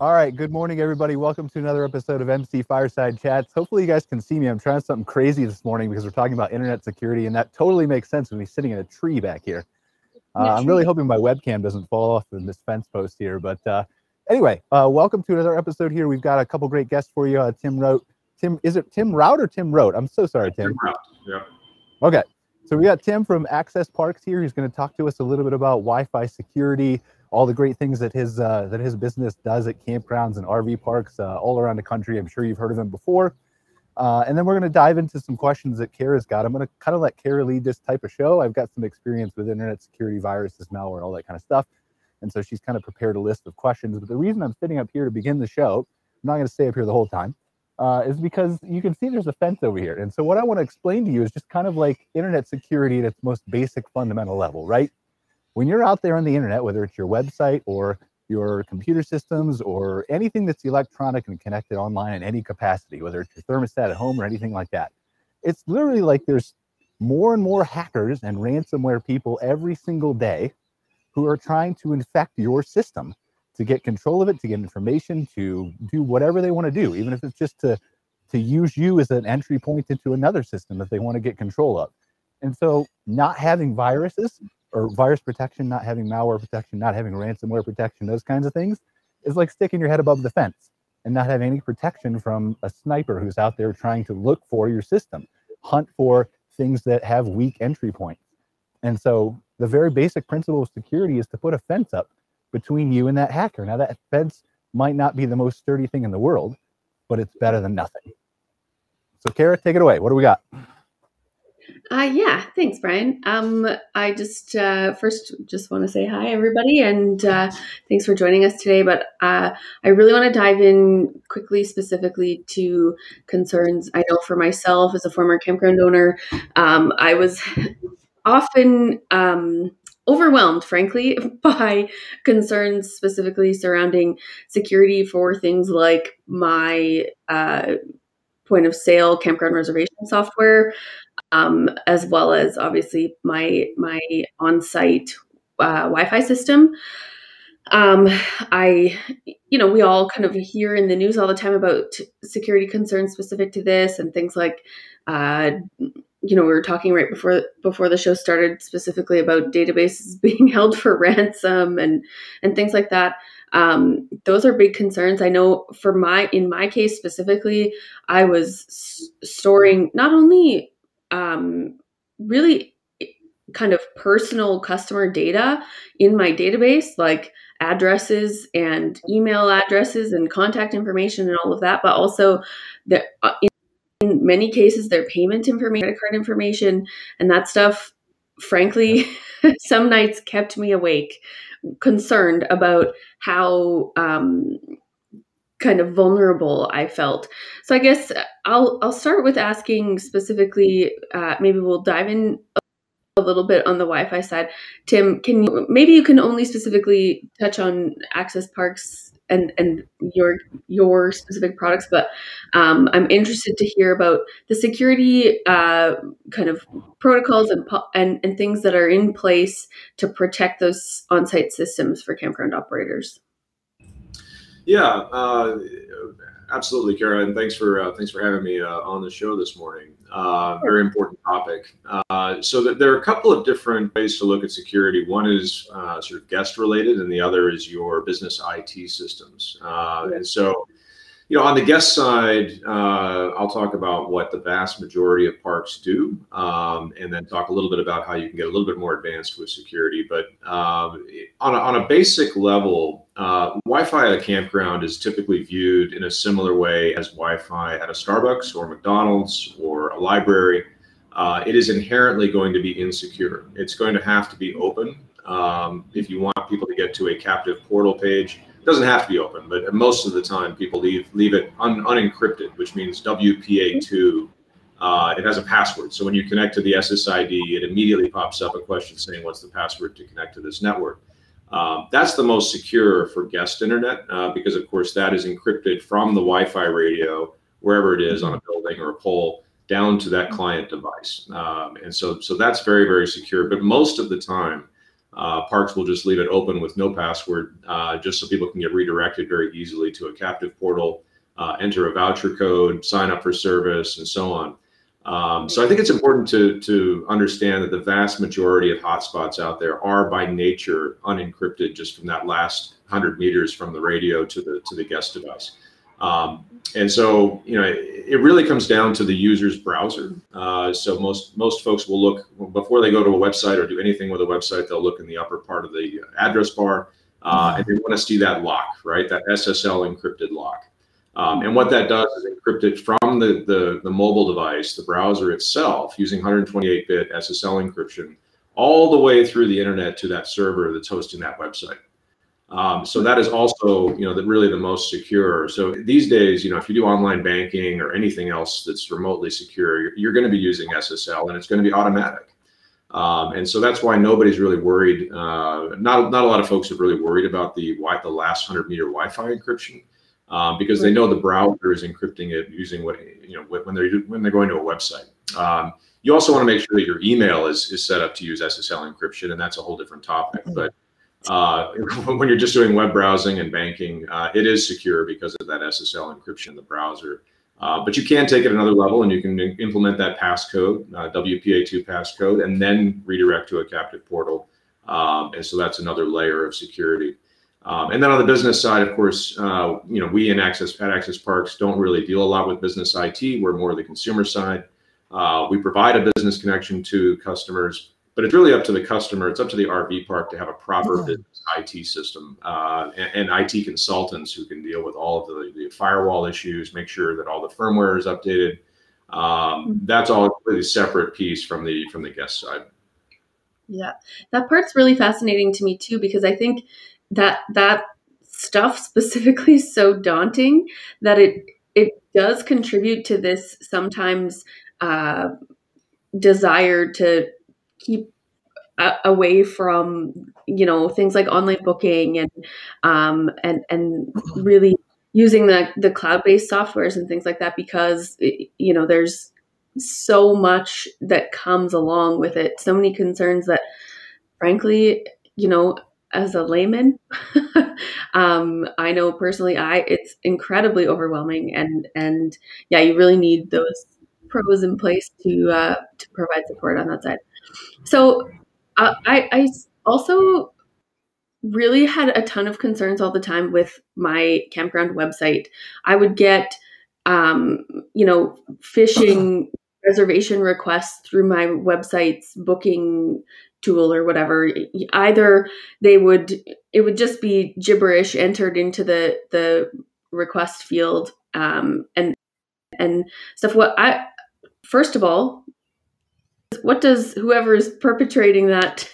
All right, good morning, everybody. Welcome to another episode of MC Fireside Chats. Hopefully, you guys can see me. I'm trying something crazy this morning because we're talking about internet security, and that totally makes sense with me sitting in a tree back here. Uh, I'm really hoping my webcam doesn't fall off in this fence post here. But uh, anyway, uh, welcome to another episode here. We've got a couple great guests for you. Uh, Tim Rote. Tim, is it Tim Rout or Tim Rote? I'm so sorry, Tim. Tim Rout, yeah. Okay, so we got Tim from Access Parks here. He's going to talk to us a little bit about Wi-Fi security, all the great things that his uh, that his business does at campgrounds and RV parks uh, all around the country. I'm sure you've heard of him before. Uh, and then we're going to dive into some questions that Kara's got. I'm going to kind of let Kara lead this type of show. I've got some experience with internet security, viruses, malware, all that kind of stuff. And so she's kind of prepared a list of questions. But the reason I'm sitting up here to begin the show, I'm not going to stay up here the whole time, uh, is because you can see there's a fence over here. And so what I want to explain to you is just kind of like internet security at its most basic fundamental level, right? When you're out there on the internet, whether it's your website or your computer systems or anything that's electronic and connected online in any capacity, whether it's your thermostat at home or anything like that. It's literally like there's more and more hackers and ransomware people every single day who are trying to infect your system to get control of it, to get information, to do whatever they want to do, even if it's just to to use you as an entry point into another system that they want to get control of. And so not having viruses or virus protection, not having malware protection, not having ransomware protection, those kinds of things, is like sticking your head above the fence and not having any protection from a sniper who's out there trying to look for your system, hunt for things that have weak entry points. And so the very basic principle of security is to put a fence up between you and that hacker. Now that fence might not be the most sturdy thing in the world, but it's better than nothing. So Kara, take it away. What do we got? Uh, yeah, thanks, Brian. Um, I just uh, first just want to say hi, everybody, and uh, thanks for joining us today. But uh, I really want to dive in quickly, specifically to concerns I know for myself as a former campground owner. Um, I was often um, overwhelmed, frankly, by concerns specifically surrounding security for things like my uh, point of sale campground reservation software um, as well as obviously my my on-site uh, Wi-Fi system. Um, I, you know, we all kind of hear in the news all the time about security concerns specific to this and things like, uh, you know, we were talking right before before the show started specifically about databases being held for ransom and and things like that. Um, those are big concerns. I know for my in my case specifically, I was s- storing not only um, really kind of personal customer data in my database, like addresses and email addresses and contact information and all of that, but also the, uh, in, in many cases, their payment information, credit card information, and that stuff, frankly, some nights kept me awake, concerned about how um, kind of vulnerable I felt. So I guess I'll I'll start with asking specifically. Uh, maybe we'll dive in a little bit on the Wi-Fi side. Tim, can you maybe you can only specifically touch on Access Parks and and your your specific products, but um, I'm interested to hear about the security uh, kind of protocols and, and and things that are in place to protect those on-site systems for campground operators. Yeah, uh, absolutely, Kara, and thanks for uh, thanks for having me uh, on the show this morning. Uh, very important topic. Uh, so that there are a couple of different ways to look at security. One is uh, sort of guest related, and the other is your business IT systems. and so you know, on the guest side, uh, I'll talk about what the vast majority of parks do, um, and then talk a little bit about how you can get a little bit more advanced with security. But um, on, a, on a basic level, uh, Wi-Fi at a campground is typically viewed in a similar way as Wi-Fi at a Starbucks or McDonald's or a library. Uh, it is inherently going to be insecure. It's going to have to be open. Um, if you want people to get to a captive portal page, doesn't have to be open, but most of the time people leave leave it un, unencrypted, which means WPA2. Uh, it has a password. So when you connect to the SSID, it immediately pops up a question saying, "What's the password to connect to this network?" Um, that's the most secure for guest internet uh, because, of course, that is encrypted from the Wi-Fi radio wherever it is on a building or a pole down to that client device. Um, and so, so that's very, very secure. But most of the time, uh, parks will just leave it open with no password, uh, just so people can get redirected very easily to a captive portal, uh, enter a voucher code, sign up for service, and so on. Um, so I think it's important to to understand that the vast majority of hotspots out there are by nature unencrypted, just from that last hundred meters from the radio to the to the guest device. Um, and so, you know, it, it, really comes down to the user's browser. Uh, so most most folks will look before they go to a website or do anything with a website. They'll look in the upper part of the address bar, uh, and they want to see that lock, right? That SSL encrypted lock. Um, and what that does is encrypt it from the, the, the mobile device, the browser itself, using 128-bit SSL encryption, all the way through the internet to that server that's hosting that website. Um, so that is also, you know, the, really the most secure. So these days, you know, if you do online banking or anything else that's remotely secure, you're, you're going to be using SSL, and it's going to be automatic. Um, and so that's why nobody's really worried. Uh, not not a lot of folks are really worried about the the last hundred meter Wi-Fi encryption um, because they know the browser is encrypting it using what you know when they're when they're going to a website. Um, you also want to make sure that your email is is set up to use SSL encryption, and that's a whole different topic. Mm-hmm. But uh, when you're just doing web browsing and banking, uh, it is secure because of that SSL encryption in the browser. Uh, but you can take it another level and you can implement that passcode, uh, WPA2 passcode, and then redirect to a captive portal. Um, and so that's another layer of security. Um, and then on the business side, of course, uh, you know, we in Access at Access Parks don't really deal a lot with business IT. We're more the consumer side. Uh, we provide a business connection to customers, but it's really up to the customer. It's up to the RV park to have a proper business IT system uh, and, and, IT consultants who can deal with all of the, the, firewall issues, make sure that all the firmware is updated. Um, mm-hmm. that's all a really separate piece from the from the guest side. Yeah, that part's really fascinating to me too because I think that that stuff specifically is so daunting that it it does contribute to this sometimes uh, desire to keep away from you know things like online booking and um, and and really using the the cloud based softwares and things like that because you know there's so much that comes along with it. So many concerns that frankly you know as a layman um, i know personally i it's incredibly overwhelming and and yeah you really need those pros in place to uh, to provide support on that side so uh, I, I also really had a ton of concerns all the time with my campground website. I would get, um, you know, phishing reservation requests through my website's booking tool or whatever. Either they would, it would just be gibberish entered into the the request field, um, and and stuff. What I first of all, what does whoever is perpetrating that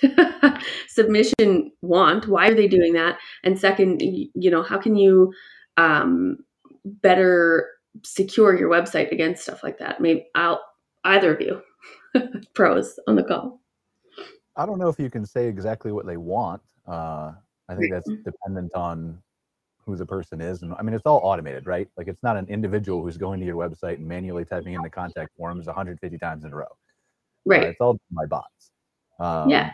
submission want? Why are they doing that? And second you know how can you um, better secure your website against stuff like that? Maybe i'll either of you pros on the call. I don't know if you can say exactly what they want. Uh, i think that's dependent on who the person is and i mean it's all automated right? Like it's not an individual who's going to your website and manually typing in the contact forms 150 times in a row Right. Uh, it's all my bots. Um, yeah.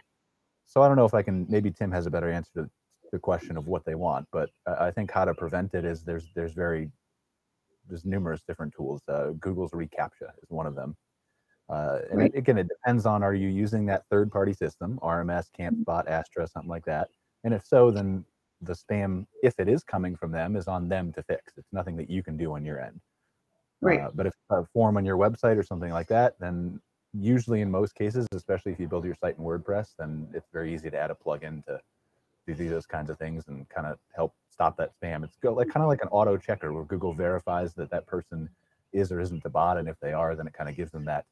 So I don't know if I can. Maybe Tim has a better answer to the question of what they want, but I think how to prevent it is there's there's very there's numerous different tools. Uh, Google's reCAPTCHA is one of them. Uh, and right. it, again, it depends on are you using that third party system, RMS, CampSpot, Astra, something like that. And if so, then the spam, if it is coming from them, is on them to fix. It's nothing that you can do on your end. Right. Uh, but if a form on your website or something like that, then usually in most cases, especially if you build your site in WordPress, then it's very easy to add a plugin to, do those kinds of things and kind of help stop that spam. It's go, like kind of like an auto checker where Google verifies that that person is or isn't the bot, and if they are, then it kind of gives them that.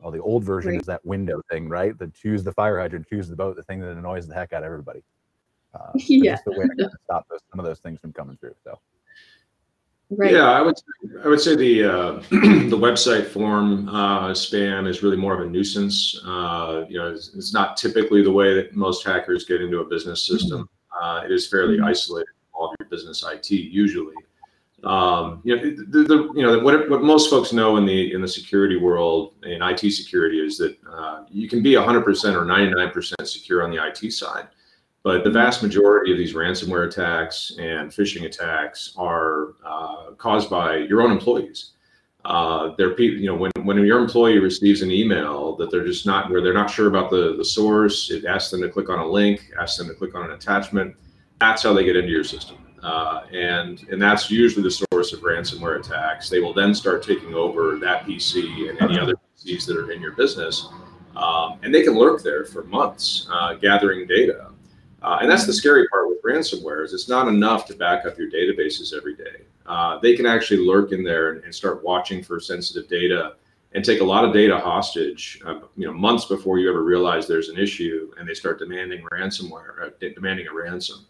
Well, the old version is that window thing, right? The choose the fire hydrant, choose the boat, the thing that annoys the heck out of everybody. Uh, yeah. Just the way to stop those, some of those things from coming through. So. Right. Yeah, I would I would say the uh, the website form uh, spam is really more of a nuisance. Uh, you know, it's, it's, not typically the way that most hackers get into a business system. Uh, it is fairly mm-hmm. isolated from all of your business IT usually. Um, you know, the, the, you know what, what most folks know in the in the security world in IT security is that uh, you can be 100% or 99% secure on the IT side, but the vast majority of these ransomware attacks and phishing attacks are uh, caused by your own employees. Uh, they're you know, when, when your employee receives an email that they're just not, where they're not sure about the, the source, it asks them to click on a link, asks them to click on an attachment. That's how they get into your system. Uh, and, and that's usually the source of ransomware attacks. They will then start taking over that PC and any other PCs that are in your business. Um, and they can lurk there for months, uh, gathering data. Uh, and that's the scary part with ransomware is it's not enough to back up your databases every day. Uh, they can actually lurk in there and, and, start watching for sensitive data and take a lot of data hostage, uh, you know, months before you ever realize there's an issue, and they start demanding ransomware, uh, demanding a ransom.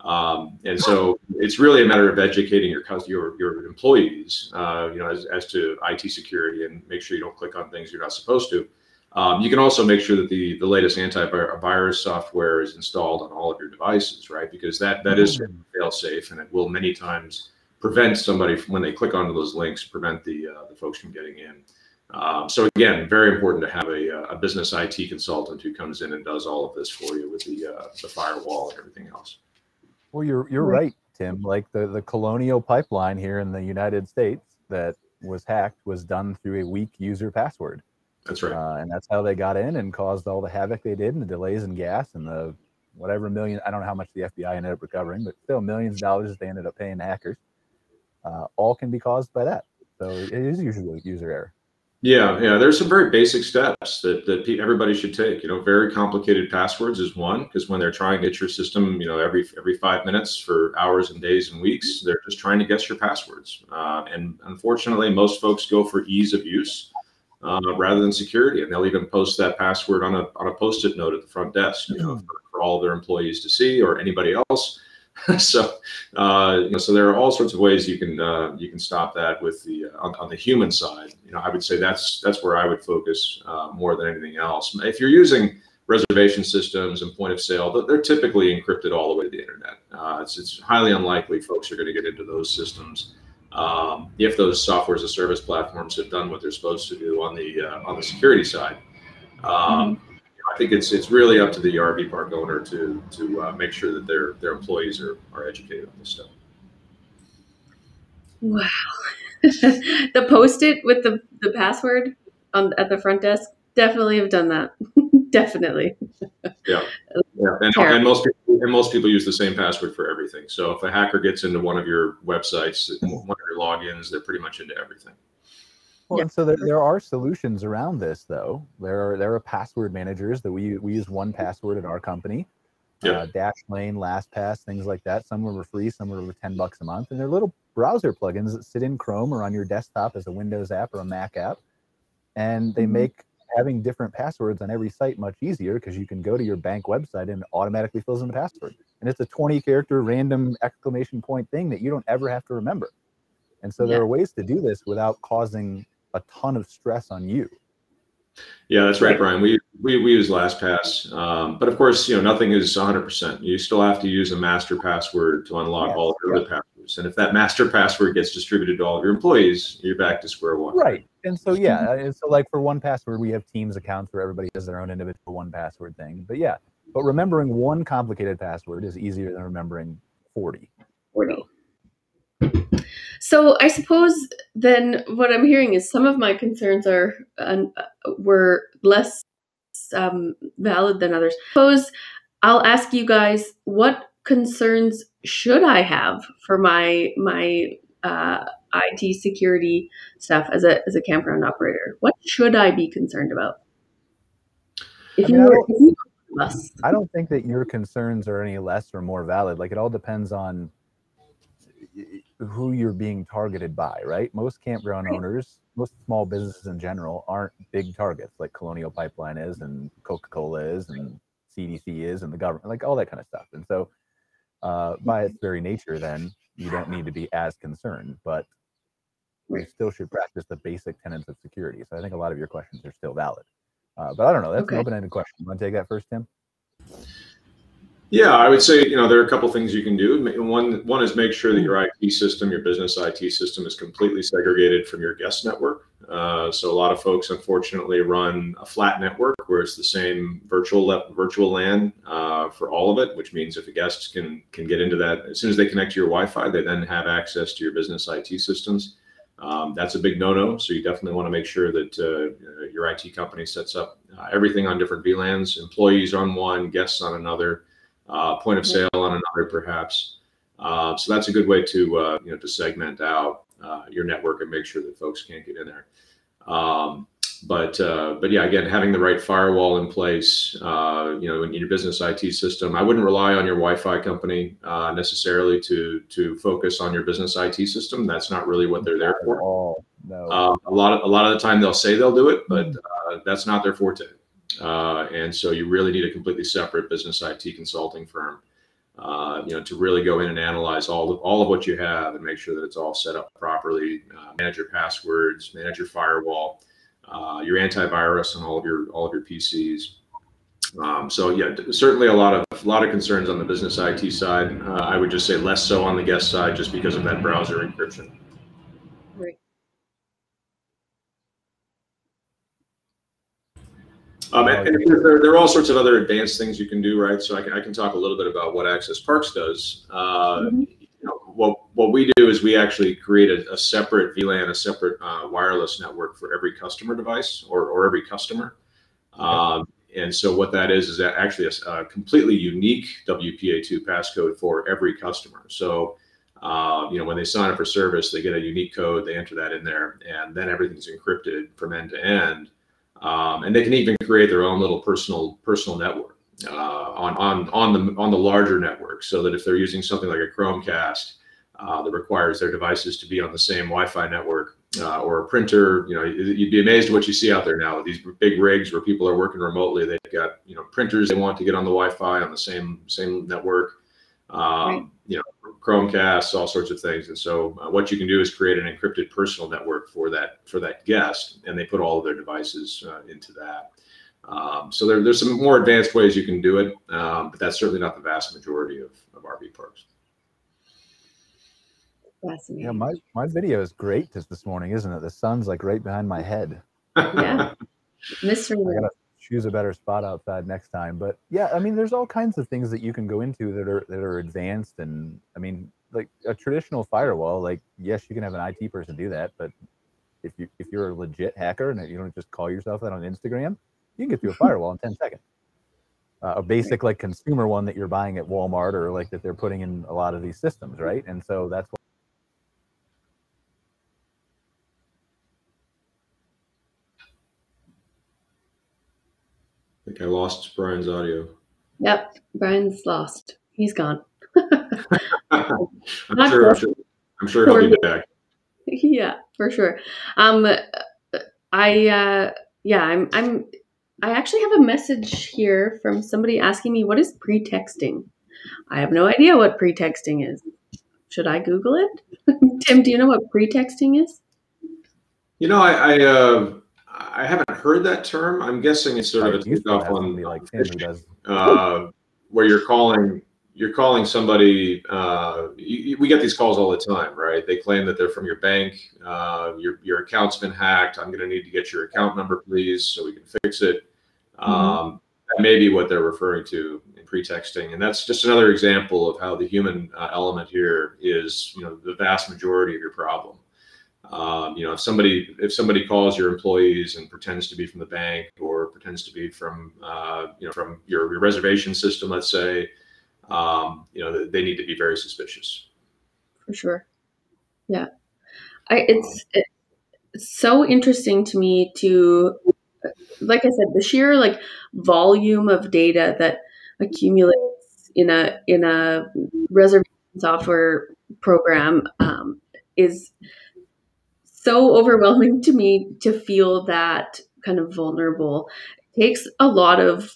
Um, and so it's really a matter of educating your your, your employees, uh, you know, as, as to IT security and make sure you don't click on things you're not supposed to. Um, you can also make sure that the, the latest antivirus software is installed on all of your devices, right? Because that, that is mm-hmm. fail safe and it will many times prevent somebody from, when they click onto those links, prevent the, uh, the folks from getting in. Um, so again, very important to have a, uh, a, business IT consultant who comes in and does all of this for you with the, uh, the firewall and everything else. Well, you're, you're right, Tim. Like the, the colonial pipeline here in the United States that was hacked was done through a weak user password. That's right. Uh, and that's how they got in and caused all the havoc they did and the delays in gas and the whatever million, I don't know how much the FBI ended up recovering, but still millions of dollars that they ended up paying the hackers. Uh, all can be caused by that. So it is usually user error. Yeah, yeah. There's some very basic steps that, that everybody should take. You know, very complicated passwords is one because when they're trying to get your system, you know, every every five minutes for hours and days and weeks, they're just trying to guess your passwords. Uh, and unfortunately, most folks go for ease of use uh, rather than security. And they'll even post that password on a, on a post-it note at the front desk, you know, hmm. for, for all their employees to see or anybody else. so, uh, you know, so there are all sorts of ways you can uh, you can stop that with the uh, on, on, the human side. You know, I would say that's that's where I would focus uh, more than anything else. If you're using reservation systems and point of sale, they're typically encrypted all the way to the internet. Uh, it's it's highly unlikely folks are going to get into those systems um, if those software as a service platforms have done what they're supposed to do on the uh, on the security side. Um, mm-hmm. I think it's it's really up to the RV park owner to to uh, make sure that their their employees are are educated on this stuff. Wow, the post-it with the the password on at the front desk definitely have done that. definitely. Yeah, yeah, and, and most people and most people use the same password for everything. So if a hacker gets into one of your websites, one of your logins, they're pretty much into everything. Well, and so there, there are solutions around this, though. There are there are password managers that we we use 1Password at our company. Yeah. Uh, Dashlane, LastPass, things like that. Some of them are free, some were ten bucks a month, and they're little browser plugins that sit in Chrome or on your desktop as a Windows app or a Mac app, and they mm-hmm. make having different passwords on every site much easier because you can go to your bank website and automatically fills in the password. And it's a 20 character random exclamation point thing that you don't ever have to remember. And so yeah. there are ways to do this without causing a ton of stress on you. Yeah, that's right, Brian. We we, we use LastPass, um, but of course, you know nothing is 100%. You still have to use a master password to unlock yes, all of your yeah. other passwords. And if that master password gets distributed to all of your employees, you're back to square one. Right. And so yeah, and so like for 1Password, we have Teams accounts where everybody has their own individual 1Password thing. But yeah, but remembering one complicated password is easier than remembering 40. 40. So I suppose then what I'm hearing is some of my concerns are uh, were less um, valid than others. Suppose I'll ask you guys what concerns should I have for my my uh, IT security stuff as a as a campground operator? What should I be concerned about? If I mean, you were, if you I don't think that your concerns are any less or more valid. Like it all depends on who you're being targeted by, right? Most campground owners, most small businesses in general aren't big targets like Colonial Pipeline is and Coca-Cola is and CDC is and the government, like all that kind of stuff. And so uh, by its very nature, then you don't need to be as concerned, but we still should practice the basic tenets of security. So I think a lot of your questions are still valid. Uh, but I don't know. That's okay. an open-ended question. You want to take that first, Tim? Yeah, I would say you know there are a couple things you can do. One one is make sure that your IT system, your business IT system, is completely segregated from your guest network. Uh, so a lot of folks, unfortunately, run a flat network where it's the same virtual virtual LAN uh, for all of it, which means if a guest can can get into that as soon as they connect to your Wi-Fi, they then have access to your business IT systems. Um, that's a big no-no. So you definitely want to make sure that uh, your IT company sets up uh, everything on different VLANs, employees on one, guests on another uh, point of sale on another, perhaps. Uh, so that's a good way to uh, you know to segment out uh, your network and make sure that folks can't get in there. Um, but uh, but yeah, again, having the right firewall in place, uh, you know, in your business IT system, I wouldn't rely on your Wi-Fi company necessarily to to focus on your business IT system. That's not really what they're there for. Oh, no. Um, a lot of a lot of the time they'll say they'll do it, but that's not their forte. Uh, and so you really need a completely separate business IT consulting firm, uh, you know, to really go in and analyze all of, all of what you have and make sure that it's all set up properly. Uh, manage your passwords, manage your firewall, uh, your antivirus on all of your all of your PCs. Um, so yeah, certainly a lot of a lot of concerns on the business IT side. Uh, I would just say less so on the guest side, just because of that browser encryption. Um, and, and there, there, are all sorts of other advanced things you can do, right? So I can, I can talk a little bit about what Access Parks does. Uh, mm-hmm. you know, what, what we do is we actually create a, a separate VLAN, a separate uh, wireless network for every customer device or, or every customer. Um, and so what that is is that actually a, a completely unique WPA2 passcode for every customer. So uh, you know, when they sign up for service, they get a unique code, they enter that in there, and then everything's encrypted from end to end um, and they can even create their own little personal personal network uh, on on on the on the larger network, so that if they're using something like a Chromecast uh, that requires their devices to be on the same Wi-Fi network uh, or a printer, you know, you'd be amazed what you see out there now. with These big rigs where people are working remotely, they've got you know printers they want to get on the Wi-Fi on the same same network. Um, right. You know, Chromecasts, all sorts of things. And so, uh, what you can do is create an encrypted personal network for that for that guest, and they put all of their devices uh, into that. Um, so there, there's some more advanced ways you can do it, um, but that's certainly not the vast majority of, of RV parks. Yeah, my, my video is great just this morning, isn't it? The sun's like right behind my head. Yeah. Mystery choose a better spot outside next time. But yeah, I mean, there's all kinds of things that you can go into that are that are advanced, and I mean, like a traditional firewall. Like, yes, you can have an IT person do that, but if you if you're a legit hacker and you don't just call yourself that on Instagram, you can get through a firewall in ten seconds. Uh, a basic like consumer one that you're buying at Walmart or like that they're putting in a lot of these systems, right? And so that's what I think I lost Brian's audio. Yep, Brian's lost. He's gone. I'm, sure, I'm, sure, I'm sure he'll be back. Yeah, for sure. Um, I uh, yeah, I'm I'm I actually have a message here from somebody asking me what is pretexting. I have no idea what pretexting is. Should I Google it? Tim, do you know what pretexting is? You know, I, I uh, I haven't heard that term. I'm guessing it's sort of a takeoff on like uh, where you're calling you're calling somebody. Uh, you, we get these calls all the time, right? They claim that they're from your bank. Uh, your your account's been hacked. I'm going to need to get your account number, please, so we can fix it. Mm-hmm. Um, that may be what they're referring to in pretexting, and that's just another example of how the human uh, element here is, you know, the vast majority of your problem. Um, you know, if somebody if somebody calls your employees and pretends to be from the bank or pretends to be from uh, you know from your, your, reservation system, let's say, um, you know, they need to be very suspicious. For sure, yeah. I it's it's so interesting to me to, like I said, the sheer like volume of data that accumulates in a in a reservation software program um, is so overwhelming to me to feel that kind of vulnerable. It takes a lot of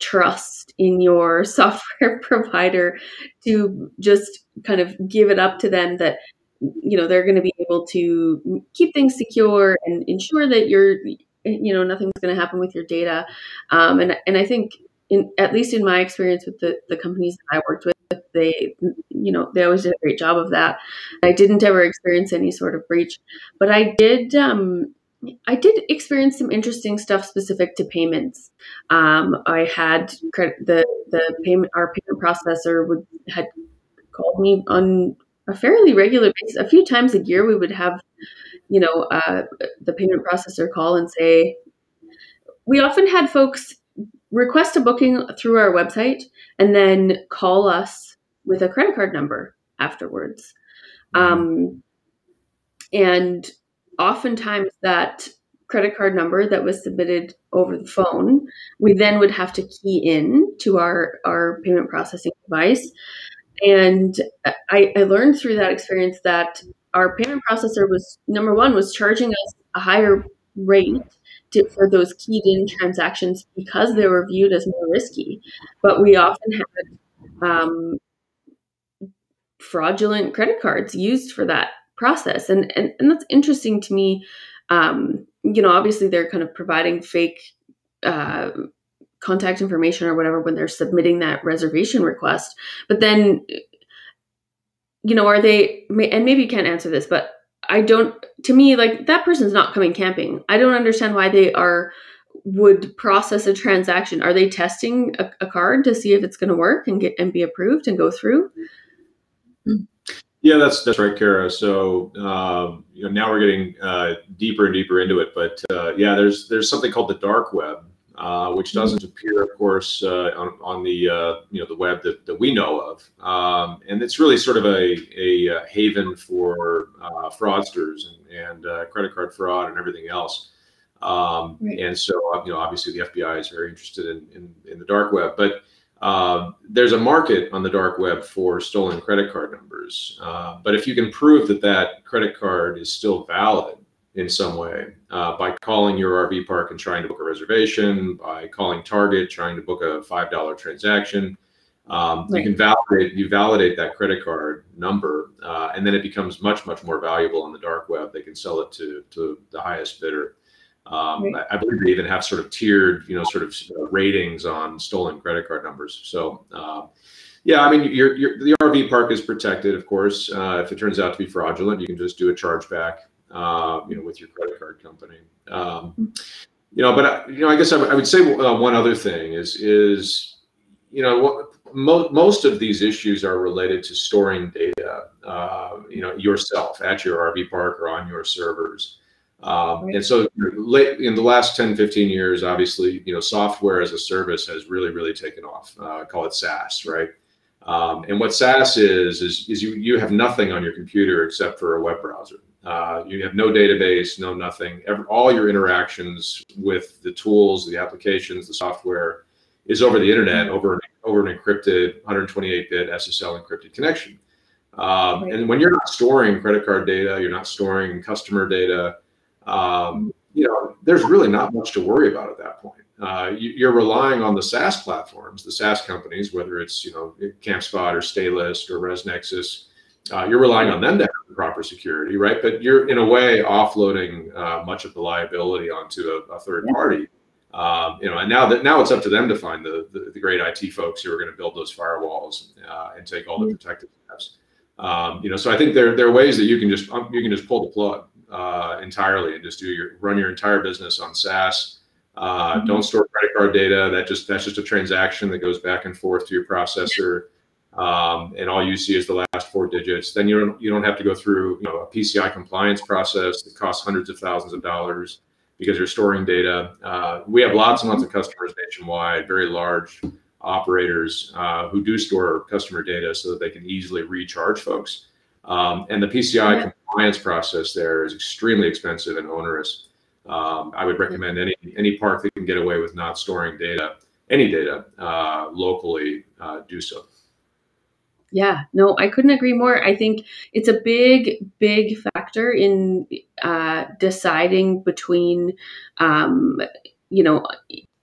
trust in your software provider to just kind of give it up to them that you know they're going to be able to keep things secure and ensure that you're you know nothing's going to happen with your data um, and and I think in at least in my experience with the, the companies that I worked with, they you know they always did a great job of that. I didn't ever experience any sort of breach, but I did. Um, I did experience some interesting stuff specific to payments. Um, I had credit, the the payment our payment processor would had called me on a fairly regular basis. A few times a year, we would have, you know, uh, the payment processor call and say. We often had folks request a booking through our website and then call us with a credit card number afterwards. Mm-hmm. Um, and oftentimes that credit card number that was submitted over the phone, we then would have to key in to our, our payment processing device. And I, I learned through that experience that our payment processor was number one was charging us a higher rate for those keyed in transactions because they were viewed as more risky. But we often had um, fraudulent credit cards used for that process. And, and, and that's interesting to me. Um, you know, obviously they're kind of providing fake uh, contact information or whatever when they're submitting that reservation request. But then, you know, are they, and maybe you can't answer this, but I don't, to me, like that person's not coming camping. I don't understand why they are, would process a transaction. Are they testing a, a card to see if it's going to work and get and be approved and go through? Yeah, that's that's right, Kara. So um, you know now we're getting uh, deeper and deeper into it, but uh, yeah, there's there's something called the dark web, uh, which doesn't appear, of course, uh, on, on the uh, you know the web that, that we know of, um, and it's really sort of a, a, a haven for uh, fraudsters and, and credit card fraud and everything else. Um, right. And so you know obviously the FBI is very interested in, in, in the dark web, but uh, there's a market on the dark web for stolen credit card numbers. Uh, but if you can prove that that credit card is still valid in some way uh, by calling your RV park and trying to book a reservation, by calling Target trying to book a five dollar transaction, um, right. you can validate you validate that credit card number, uh, and then it becomes much much more valuable on the dark web. They can sell it to to the highest bidder. Um, right. I, I, believe they even have sort of tiered, you know, sort of ratings on stolen credit card numbers. So, uh, yeah, I mean, you're, you're, the RV park is protected, of course. Uh, if it turns out to be fraudulent, you can just do a chargeback, uh, you know, with your credit card company. Um, you know, but uh, you know, I guess I, I would say uh, one other thing is is you know what mo- most of these issues are related to storing data, uh, you know, yourself at your RV park or on your servers. Um, and so late in the last 10, 15 years, obviously, you know, software as a service has really, really taken off. Uh, call it SaaS, right? Um, and what SaaS is, is, is you, you have nothing on your computer except for a web browser. Uh, you have no database, no nothing. Every, all your interactions with the tools, the applications, the software is over the internet, over, over an encrypted 128-bit SSL encrypted connection. Um. And when you're not storing credit card data, you're not storing customer data, um, you know, there's really not much to worry about at that point. Uh, you, are relying on the SaaS platforms, the SaaS companies, whether it's you know CampSpot or Staylist or ResNexus. Uh, you're relying on them to have proper security, right? But you're in a way offloading uh, much of the liability onto a, a third party. Um, you know, and now that now it's up to them to find the the, the great IT folks who are going to build those firewalls uh, and take all the mm-hmm. protective steps. Um, you know, so I think there there are ways that you can just um, you can just pull the plug uh, entirely and just do your run your entire business on SaaS. Uh, mm-hmm. Don't store credit card data. That just that's just a transaction that goes back and forth to your processor, um, and all you see is the last four digits. Then you don't you don't have to go through you know a PCI compliance process that costs hundreds of thousands of dollars because you're storing data. Uh, we have lots and lots of customers nationwide, very large operators uh, who do store customer data so that they can easily recharge folks. Um, and the PCI yeah. compliance process there is extremely expensive and onerous. Um, I would recommend any any park that can get away with not storing data, any data uh, locally, uh, do so. Yeah, no, I couldn't agree more. I think it's a big, big factor in uh, deciding between, um, you know,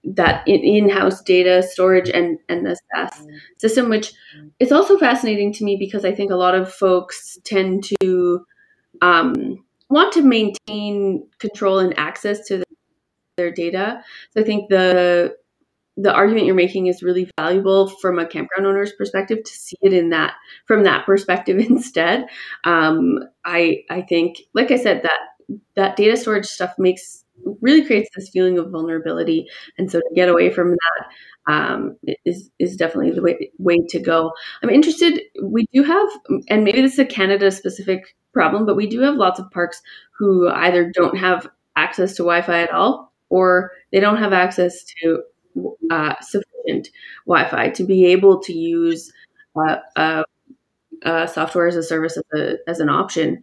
that in-house data storage and and the SaaS system, which it's also fascinating to me because I think a lot of folks tend to um, want to maintain control and access to their data. So I think the the argument you're making is really valuable from a campground owner's perspective to see it in that from that perspective instead. Um, I I think, like I said, that that data storage stuff makes really creates this feeling of vulnerability, and so to get away from that um, is is definitely the way way to go. I'm interested. We do have, and maybe this is a Canada specific problem, but we do have lots of parks who either don't have access to Wi-Fi at all, or they don't have access to uh, sufficient Wi-Fi to be able to use uh, software as a service as, a, as an option.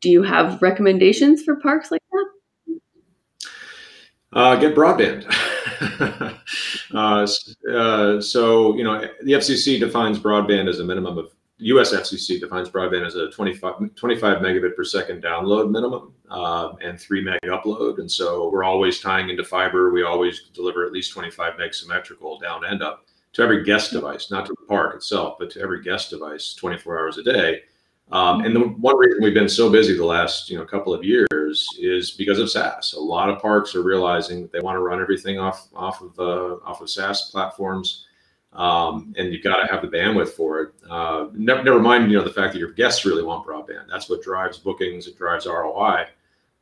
Do you have recommendations for parks like that? Uh, get broadband. uh, uh, so, you know, the FCC defines broadband as a minimum of US FCC defines broadband as a 25, 25 megabit per second download minimum uh, and 3 meg upload. And so we're always tying into fiber. We always deliver at least 25 meg symmetrical down and up to every guest device, not to the park itself, but to every guest device 24 hours a day. Um, and the one reason we've been so busy the last you know couple of years is because of SaaS. A lot of parks are realizing that they want to run everything off off of uh, off of SaaS platforms um, and you've got to have the bandwidth for it. Uh, never, never, mind, you know, the fact that your guests really want broadband. That's what drives bookings. It drives ROI.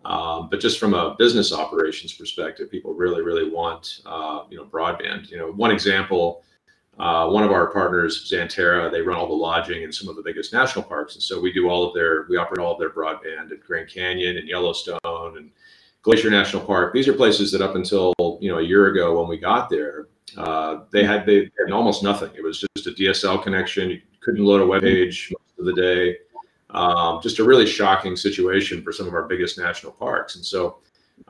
Um, but just from a business operations perspective, people really, really want, uh, you know, broadband. You know, one example, uh, one of our partners, Xanterra, they run all the lodging in some of the biggest national parks, and so we do all of their, we operate all of their broadband at Grand Canyon and Yellowstone and Glacier National Park. These are places that up until you know a year ago when we got there, uh, they had they had almost nothing. It was just a DSL connection. You couldn't load a web page most of the day. Um, just a really shocking situation for some of our biggest national parks. And so,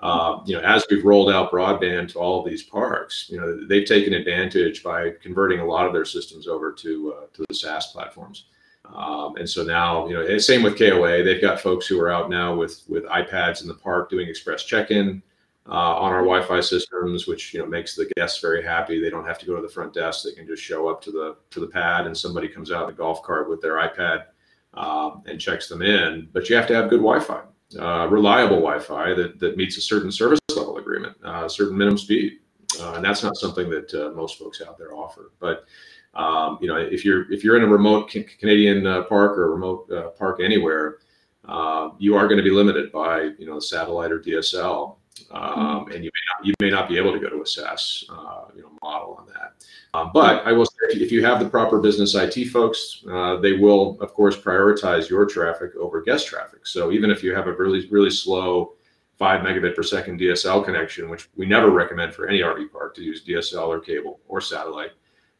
uh, you know, as we've rolled out broadband to all of these parks, you know, they've taken advantage by converting a lot of their systems over to uh, to the SaaS platforms. Um, and so now, you know, same with KOA. They've got folks who are out now with with iPads in the park doing express check-in on our Wi-Fi systems, which you know makes the guests very happy. They don't have to go to the front desk; they can just show up to the to the pad, and somebody comes out in a golf cart with their iPad um, and checks them in. But you have to have good Wi-Fi, uh, reliable Wi-Fi that that meets a certain service level agreement, uh, a certain minimum speed, uh, and that's not something that uh, most folks out there offer. But um, you know, if you're if you're in a remote Canadian uh, park or a remote park anywhere, you are going to be limited by you know satellite or DSL um, and you may not you may not be able to go to a uh, you know model on that. Um, but I will say, if you have the proper business IT folks, uh, they will of course prioritize your traffic over guest traffic. So even if you have a really really slow five megabit per second DSL connection, which we never recommend for any RV park to use DSL or cable or satellite.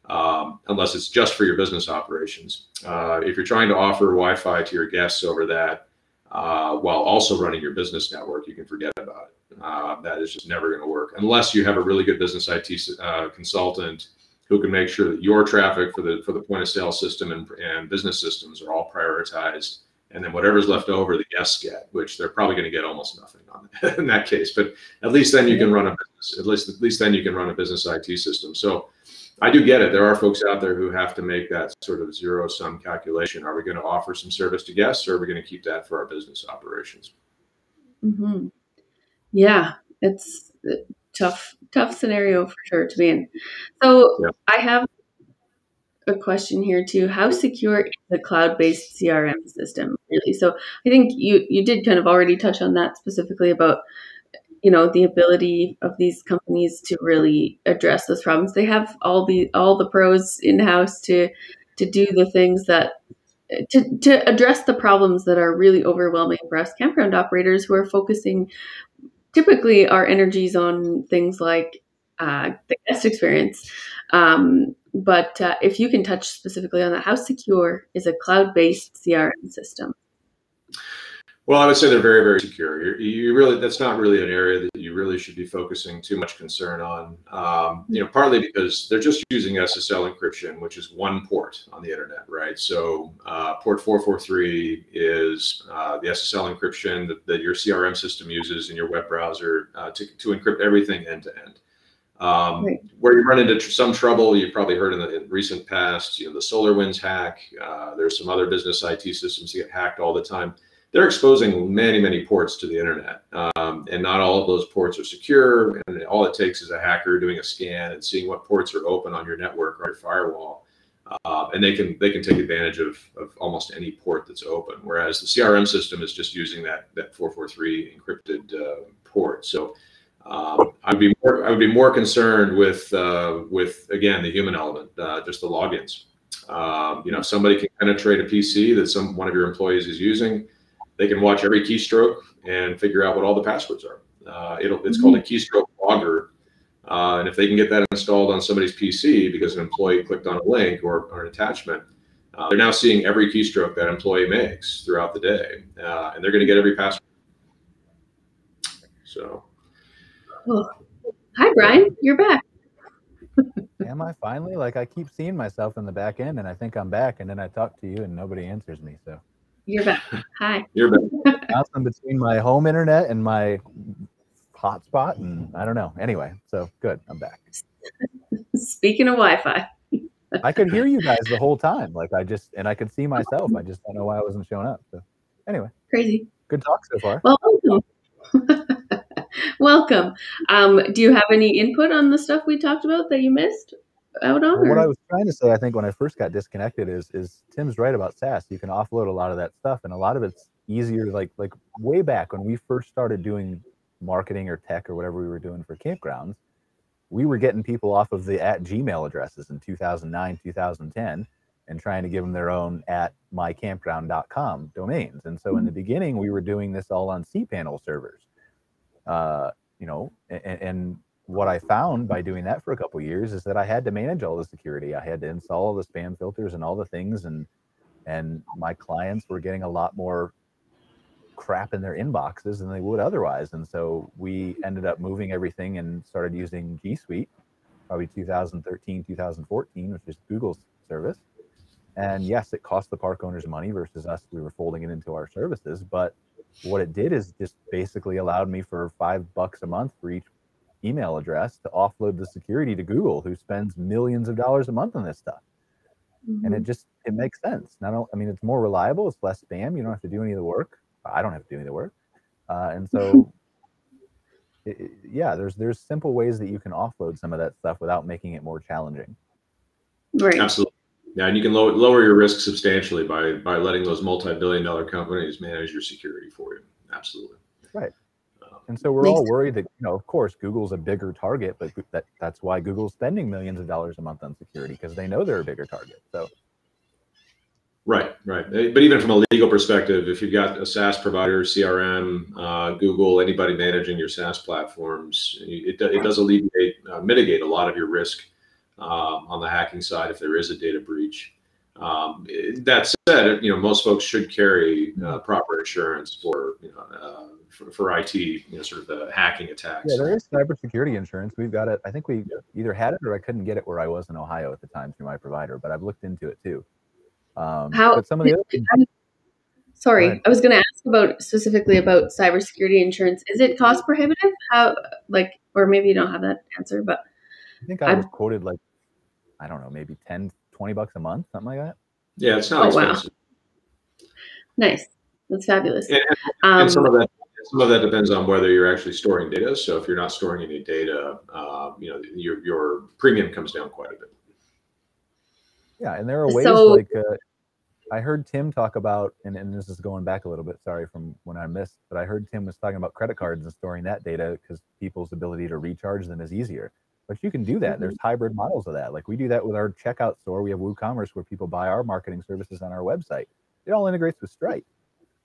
Um, unless it's just for your business operations. Uh, if you're trying to offer Wi-Fi to your guests over that, uh, while also running your business network, you can forget about it. Uh, that is just never going to work unless you have a really good business IT uh, consultant who can make sure that your traffic for the for the point of sale system and, and business systems are all prioritized. And then whatever's left over, the guests get, which they're probably going to get almost nothing on in that case. But at least then you can run a business. At least at least then you can run a business IT system. So I do get it. There are folks out there who have to make that sort of zero sum calculation. Are we going to offer some service to guests or are we going to keep that for our business operations? Mm-hmm. Yeah, it's a tough, tough scenario for sure to be in. So yeah. I have a question here too. How secure is the cloud-based CRM system really? So I think you you did kind of already touch on that specifically about you know the ability of these companies to really address those problems they have all the all the pros in house to to do the things that to, to address the problems that are really overwhelming for us campground operators who are focusing typically our energies on things like uh, the guest experience. Um, but uh, if you can touch specifically on that how secure is a cloud-based crm system well, I would say they're very, very secure. You're, you really, that's not really an area that you really should be focusing too much concern on. Um, you know, partly because they're just using SSL encryption, which is one port on the internet, right? So uh, port 443 is uh, the SSL encryption that, that, your CRM system uses in your web browser uh, to, to encrypt everything end to end. Um, right. Where you run into tr- some trouble, you've probably heard in the in recent past, you know, the SolarWinds hack. Uh, there's some other business IT systems that get hacked all the time they're exposing many, many ports to the internet. Um, and not all of those ports are secure. And all it takes is a hacker doing a scan and seeing what ports are open on your network or your firewall. Uh, and they can they can take advantage of, of almost any port that's open. Whereas the CRM system is just using that that 443 encrypted uh, port. So um, I'd be more I would be more concerned with uh, with again the human element, uh, just the logins. Um, you know, somebody can penetrate a PC that some one of your employees is using, they can watch every keystroke and figure out what all the passwords are. Uh, it'll, it's called a keystroke logger. Uh, and if they can get that installed on somebody's PC because an employee clicked on a link or, or an attachment, uh, they're now seeing every keystroke that employee makes throughout the day, uh, and they're going to get every password. So, oh. hi Brian, you're back. Am I finally? Like I keep seeing myself in the back end, and I think I'm back, and then I talk to you, and nobody answers me. So you're back. Hi. You're back. Bouncing between my home internet and my hotspot, and I don't know. Anyway, so good. I'm back. Speaking of Wi-Fi. I could hear you guys the whole time. Like I just and I could see myself. I just don't know why I wasn't showing up. So anyway. Crazy. Good talk so far. Well, welcome. welcome. Um, do you have any input on the stuff we talked about that you missed out on? What I was trying to say, I think when I first got disconnected is is Tim's right about SaaS. You can offload a lot of that stuff and a lot of it's easier like like way back when we first started doing marketing or tech or whatever we were doing for campgrounds we were getting people off of the at Gmail addresses in 2009, 2010, and trying to give them their own at mycampground.com domains. And so in the mm-hmm. beginning, we were doing this all on cPanel servers. Uh, you know, and, and, what I found by doing that for a couple years is that I had to manage all the security. I had to install all the spam filters and all the things, and and my clients were getting a lot more crap in their inboxes than they would otherwise. And so we ended up moving everything and started using G Suite, probably 2013, 2014, which is Google's service. And yes, it cost the park owners money versus us. We were folding it into our services. But what it did is just basically allowed me for five bucks a month for each email address to offload the security to Google, who spends millions of dollars a month on this stuff. Mm-hmm. And it mm-hmm. just it makes sense. Not I mean, it's more reliable. It's less spam. You don't have to do any of the work. I don't have to do any of the work. Uh, and so, it, it, yeah, there's there's simple ways that you can offload some of that stuff without making it more challenging. Right. Absolutely. Yeah, and you can lower lower your risk substantially by by letting those multi-billion dollar companies manage your security for you. Absolutely. Right. Um, and so we're all worried that you know, of course, Google's a bigger target, but that that's why Google's spending millions of dollars a month on security because they know they're a bigger target. So Right, right. Eh, but even from a legal perspective, if you've got a SaaS provider, CRM, uh, Google, anybody managing your SaaS platforms, it, it does alleviate, uh, mitigate a lot of your risk uh, on the hacking side if there is a data breach. Um, that said, you know most folks should carry uh, proper insurance for you know uh, for, for, IT, you know, sort of the hacking attacks. Yeah, there is cybersecurity insurance. We've got it. I think we either had it or I couldn't get it where I was in Ohio at the time through my provider, but I've looked into it too. Um, How? But some of the other sorry, I was going to ask about specifically about cybersecurity insurance. Is it cost prohibitive? How, like, or maybe you don't have that answer, but I think I was I'm, quoted like, I don't know, maybe 10, 20 bucks a month, something like that. Yeah, it's not oh, expensive. Wow. Nice. That's fabulous. And, um, and, some of that some of that depends on whether you're actually storing data. So if you're not storing any data, uh, you know, your your premium comes down quite a bit. Yeah, and there are ways so, like uh, I heard Tim talk about, and, and this is going back a little bit, sorry from when I missed, but I heard Tim was talking about credit cards and storing that data because people's ability to recharge them is easier. But you can do that. Mm-hmm. There's hybrid models of that. Like we do that with our checkout store. We have WooCommerce where people buy our marketing services on our website. It all integrates with Stripe.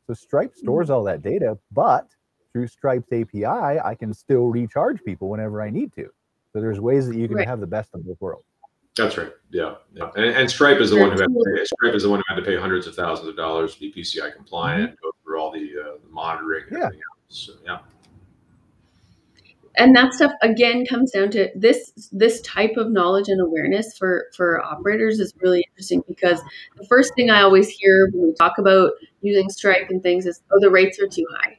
So Stripe mm-hmm. stores all that data, but through Stripe's API, I can still recharge people whenever I need to. So there's ways that you can right. have the best of both worlds. That's right. Yeah, yeah. And, and Stripe is the one who had to pay, Stripe is the one who had to pay hundreds of thousands of dollars to be PCI compliant, mm-hmm. go through all the, uh, the monitoring and yeah. everything else. So, yeah. And that stuff again comes down to this this type of knowledge and awareness for for operators is really interesting because the first thing I always hear when we talk about using Stripe and things is, oh, the rates are too high.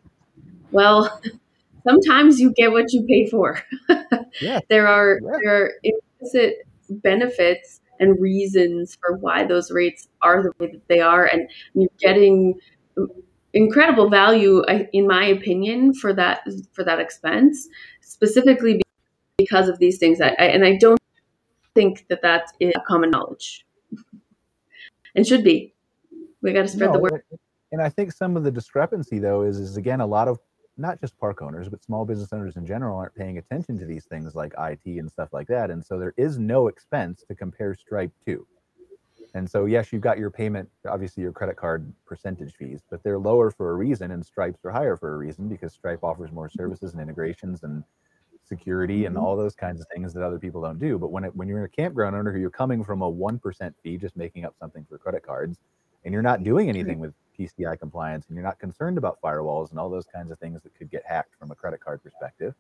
Well, sometimes you get what you pay for. yeah. there are yeah. there are implicit benefits and reasons for why those rates are the way that they are and you're getting incredible value, in my opinion, for that for that expense, specifically because of these things. I, and I don't think that that is common knowledge, and should be. We got to spread no, the word. And I think some of the discrepancy, though, is is again a lot of not just park owners, but small business owners in general aren't paying attention to these things like IT and stuff like that. And so there is no expense to compare Stripe to. And so, yes, you've got your payment, obviously your credit card percentage fees, but they're lower for a reason, and Stripes are higher for a reason because Stripe offers more services and integrations and security and mm-hmm. all those kinds of things that other people don't do. But when it, when you're a campground owner, who you're coming from a one percent fee, just making up something for credit cards, and you're not doing anything with PCI compliance, and you're not concerned about firewalls and all those kinds of things that could get hacked from a credit card perspective,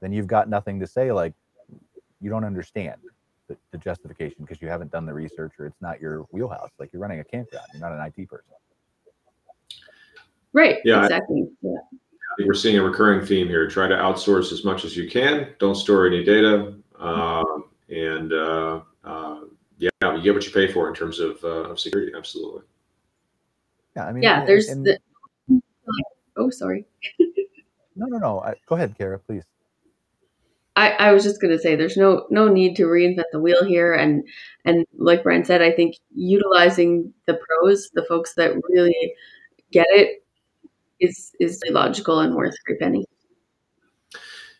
then you've got nothing to say like you don't understand the, the justification because you haven't done the research or it's not your wheelhouse. Like you're running a campground, you're not an IT person. Right. Yeah. Exactly. Yeah. We're seeing a recurring theme here. Try to outsource as much as you can. Don't store any data, um, and uh, uh, yeah, you get what you pay for in terms of, uh, of security. Absolutely. Yeah. I mean, yeah. There's and, the. Oh, sorry. no, no, no. I, go ahead, Kara, please. I, I was just going to say there's no no need to reinvent the wheel here and and like Brian said I think utilizing the pros the folks that really get it is is logical and worth every penny.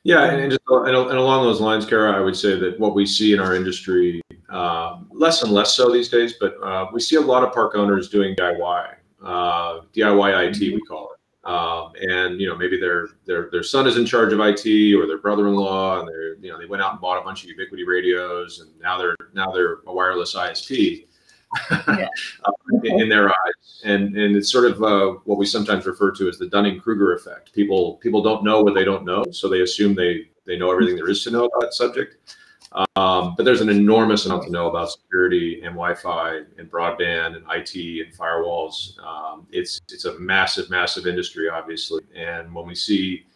Yeah, and, just and, and, along those lines, Kara, I would say that what we see in our industry, uh, less and less so these days, but uh, we see a lot of park owners doing DIY, uh, DIY IT, we call it. Um, and you know maybe their their their son is in charge of IT or their brother-in-law, and they're you know they went out and bought a bunch of Ubiquiti radios, and now they're now they're a wireless ISP yeah. uh, in, in, their eyes, and and it's sort of uh, what we sometimes refer to as the Dunning Kruger effect. People people don't know what they don't know, so they assume they they know everything there is to know about that subject. Um, but there's an enormous amount to know about security and Wi-Fi and broadband and IT and firewalls. Um, it's it's a massive, massive industry, obviously. And when we see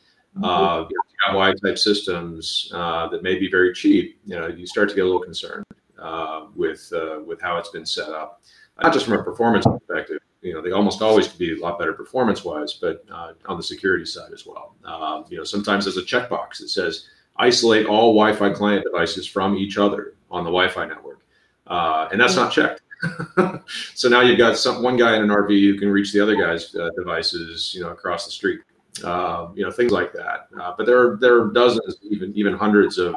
uh, DIY type systems uh, that may be very cheap, you know, you start to get a little concerned uh, with uh, with how it's been set up. Not just from a performance perspective, you know, they almost always can be a lot better performance-wise, but uh, on the security side as well. Um, you know, sometimes there's a checkbox that says isolate all Wi-Fi client devices from each other on the Wi-Fi network, uh, and that's not checked. so now you've got some one guy in an RV who can reach the other guy's uh, devices, you know, across the street. Uh, you know, things like that. Uh, but there are there are dozens, even even hundreds of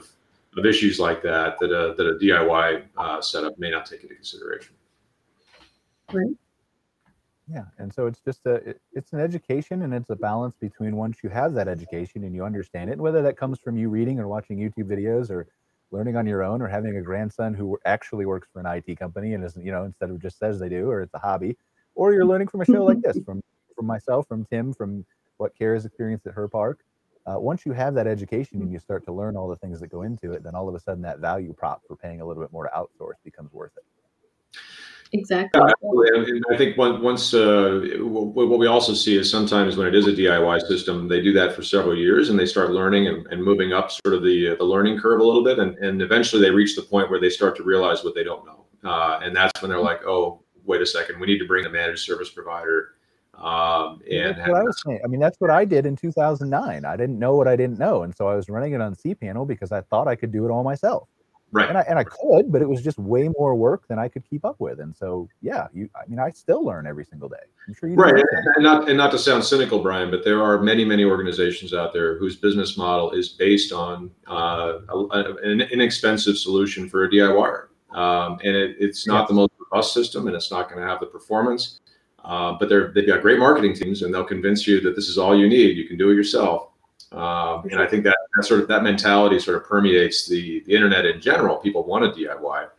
of issues like that that a that a DIY uh, setup may not take into consideration. Right. Yeah, and so it's just a it, it's an education and it's a balance between once you have that education and you understand it, whether that comes from you reading or watching YouTube videos or learning on your own or having a grandson who actually works for an IT company and isn't, you know, instead of just says they do or it's a hobby, or you're learning from a show like this from from myself, from Tim, from what Kara's experienced at her park. Uh, once you have that education and you start to learn all the things that go into it, then all of a sudden that value prop for paying a little bit more to outsource becomes worth it. Exactly. Yeah, absolutely. And I think once uh, what we also see is sometimes when it is a DIY system, they do that for several years and they start learning and, and moving up sort of the the learning curve a little bit, and, and eventually they reach the point where they start to realize what they don't know, uh, and that's when they're like, oh, wait a second, we need to bring a managed service provider. Um, and that's what I was saying. I mean, that's what I did in 2009. I didn't know what I didn't know, and so I was running it on cPanel because I thought I could do it all myself. Right. And I, and I could, but it was just way more work than I could keep up with. And so, yeah, you, I mean, I still learn every single day. I'm sure you Right. And, and not, and not to sound cynical, Brian, but there are many, many organizations out there whose business model is based on uh, a, an inexpensive solution for a DIY. Um, and it, it's not the most robust system and it's not going to have the performance. Uh, but they're, they've got great marketing teams and they'll convince you that this is all you need. You can do it yourself. Um, and I think that, that sort of that mentality sort of permeates the, the internet in general. People want to DIY,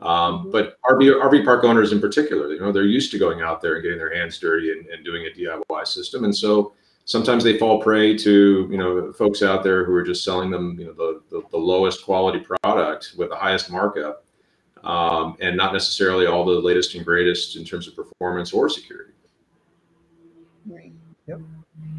um, mm-hmm. but RV RV park owners in particular, you know, they're used to going out there and getting their hands dirty and, and doing a DIY system, and so sometimes they fall prey to you know folks out there who are just selling them you know the the, the lowest quality product with the highest markup, um, and not necessarily all the latest and greatest in terms of performance or security. Right. Yep.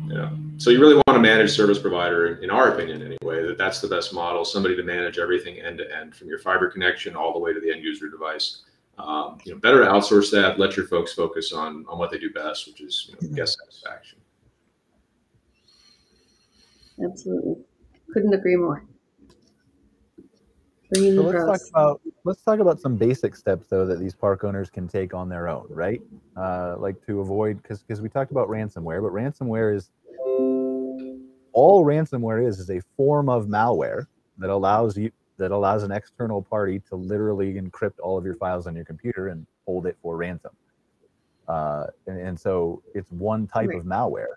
Yeah. So you really want to manage service provider, in our opinion, anyway. That that's the best model. Somebody to manage everything end to end, from your fiber connection all the way to the end user device. um, you know, better to outsource that. Let your folks focus on on what they do best, which is you know, guest satisfaction. Absolutely, couldn't agree more. So let's talk about let's talk about some basic steps though that these park owners can take on their own, right? Uh, like to avoid because because we talked about ransomware, but ransomware is all ransomware is is a form of malware that allows you that allows an external party to literally encrypt all of your files on your computer and hold it for ransom. Uh, and, and, so it's one type right. of malware,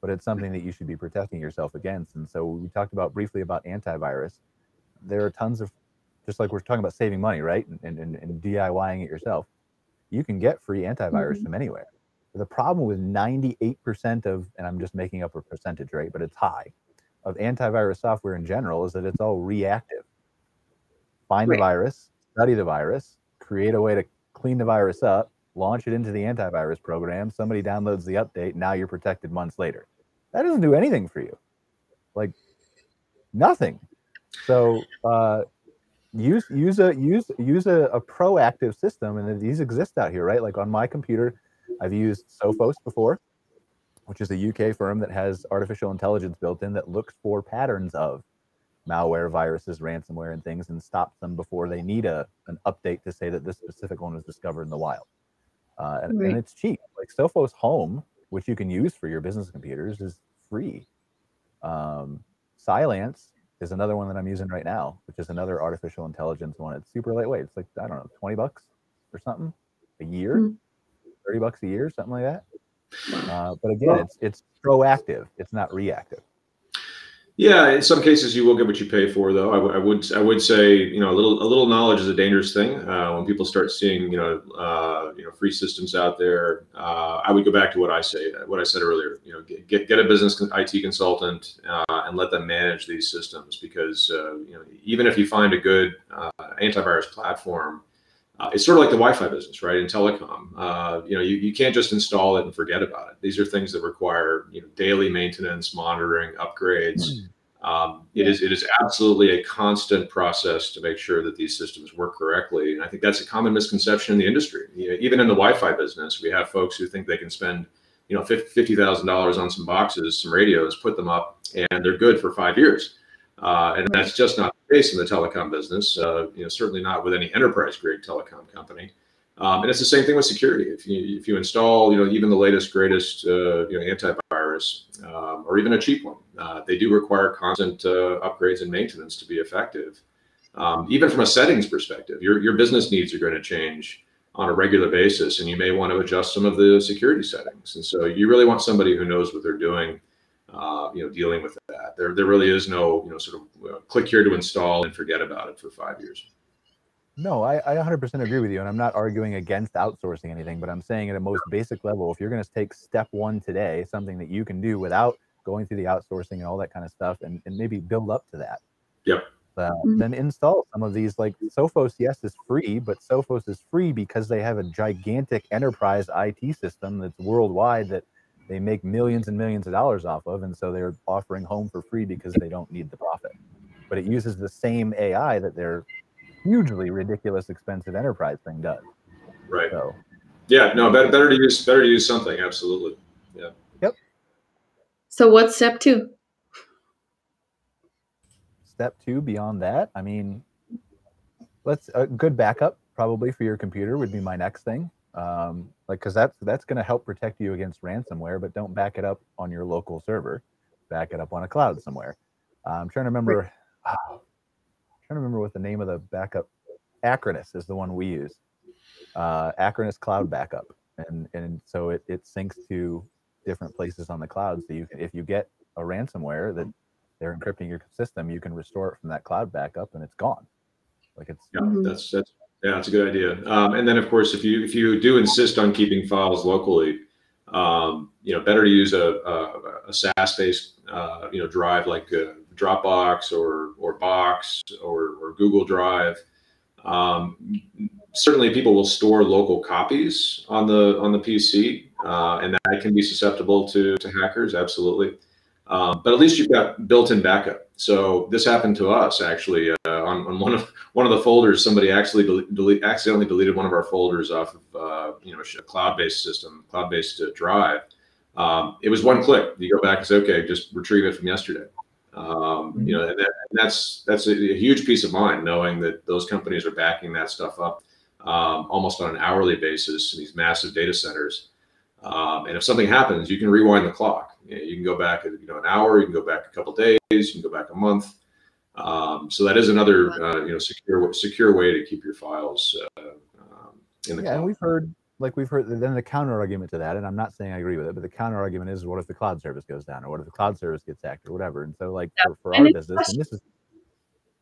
but it's something that you should be protecting yourself against. And so we talked about briefly about antivirus. There are tons of just like we're talking about saving money, right? And, and, and DIYing it yourself. You can get free antivirus mm-hmm. from anywhere. The problem with 98% of, and I'm just making up a percentage rate, but it's high, of antivirus software in general is that it's all reactive. Find right. the virus, study the virus, create a way to clean the virus up, launch it into the antivirus program. Somebody downloads the update. Now you're protected months later. That doesn't do anything for you. Like nothing. So uh, use use a use use a, a proactive system and these exist out here right? Like on my computer i've used sophos before which is a uk firm that has artificial intelligence built in that looks for patterns of malware viruses ransomware and things and stops them before they need a an update to say that this specific one was discovered in the wild. Uh, and, right. and it's cheap. Like sophos home which you can use for your business computers is free. Um, Cylance is another one that I'm using right now, which is another artificial intelligence one. It's super lightweight. It's like, I don't know, 20 bucks or something a year, mm-hmm. 30 bucks a year, something like that. Uh, but again, it's it's proactive. It's not reactive. Yeah, in some cases you will get what you pay for, though. I, w- I would I would say you know a little a little knowledge is a dangerous thing. Uh, when people start seeing you know uh, you know free systems out there, uh, I would go back to what I say what I said earlier. You know, get get, get a business IT consultant uh, and let them manage these systems because uh, you know even if you find a good uh, antivirus platform, it's sort of like the Wi-Fi business, right? In telecom, you know you, you can't just install it and forget about it. These are things that require you know daily maintenance, monitoring, upgrades. Mm um, it is it is absolutely a constant process to make sure that these systems work correctly, and I think that's a common misconception in the industry. You know, even in the Wi-Fi business, we have folks who think they can spend you know fifty thousand dollars on some boxes, some radios, put them up, and they're good for five years. Uh, and that's just not case in the telecom business. Uh, you know, certainly not with any enterprise-grade telecom company. Um, and it's the same thing with security. If you if you install, you know, even the latest greatest uh, you know antivirus um, or even a cheap one, uh, they do require constant uh, upgrades and maintenance to be effective. Um, even from a settings perspective, your your business needs are going to change on a regular basis, and you may want to adjust some of the security settings. And so you really want somebody who knows what they're doing. Uh, you know, dealing with that. There there really is no you know sort of uh, click here to install and forget about it for five years. No, I, I 100% agree with you. And I'm not arguing against outsourcing anything, but I'm saying at a most basic level, if you're going to take step one today, something that you can do without going through the outsourcing and all that kind of stuff, and, and maybe build up to that. Yep. Uh, mm-hmm. Then install some of these. Like Sophos, yes, is free, but Sophos is free because they have a gigantic enterprise IT system that's worldwide that they make millions and millions of dollars off of. And so they're offering home for free because they don't need the profit. But it uses the same AI that they're hugely ridiculous expensive enterprise thing does. Right. So, yeah, no, better, better to use better to use something. Absolutely. Yeah. Yep. So what's step two? Step two beyond that, I mean, let's a good backup probably for your computer would be my next thing. Um, like, cause that's, that's going to help protect you against ransomware, but don't back it up on your local server, back it up on a cloud somewhere. Uh, I'm trying to remember, oh, trying to remember what the name of the backup. Acronis is the one we use. Uh, Acronis Cloud Backup, and and so it it syncs to different places on the cloud. So you can, if you get a ransomware that they're encrypting your system, you can restore it from that cloud backup, and it's gone. Like it's yeah, mm-hmm. that's that's yeah, that's a good idea. Um, and then of course, if you if you do insist on keeping files locally, um, you know, better to use a, a, a SaaS-based uh, you know drive like uh, Dropbox or or Box or, or Google Drive. Um, certainly, people will store local copies on the on the PC, uh, and that can be susceptible to to hackers. Absolutely. Um, but at least you've got built-in backup. So this happened to us actually uh, on, on, one of one of the folders. Somebody actually delete, accidentally deleted one of our folders off of uh, you know a cloud-based system, cloud-based uh, drive. Um, it was one click. You go back and say, okay, just retrieve it from yesterday. Um, you know, and, that, and that's that's a, a, huge peace of mind knowing that those companies are backing that stuff up um, almost on an hourly basis in these massive data centers. Um, and if something happens, you can rewind the clock. You, know, you, can go back, you know, an hour. You can go back a couple days. You can go back a month. Um, so that is another, uh, you know, secure secure way to keep your files uh, um, in the yeah, cloud. And we've heard, like we've heard, then the counter argument to that, and I'm not saying I agree with it, but the counter argument is, what if the cloud service goes down, or what if the cloud service gets hacked, or whatever. And so, like yeah. for, for our business, and this is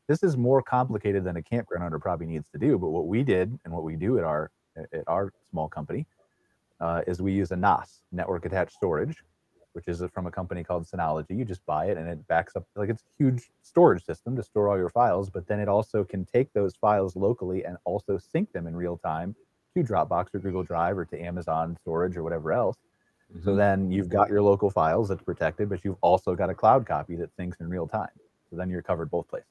this is more complicated than a campground owner probably needs to do. But what we did and what we do at our at our small company uh, is we use a NAS, network attached storage, which is from a company called Synology. You just buy it and it backs up like it's a huge storage system to store all your files, but then it also can take those files locally and also sync them in real time to Dropbox or Google Drive or to Amazon storage or whatever else. Mm-hmm. So then you've got your local files that's protected, but you've also got a cloud copy that syncs in real time. So then you're covered both places.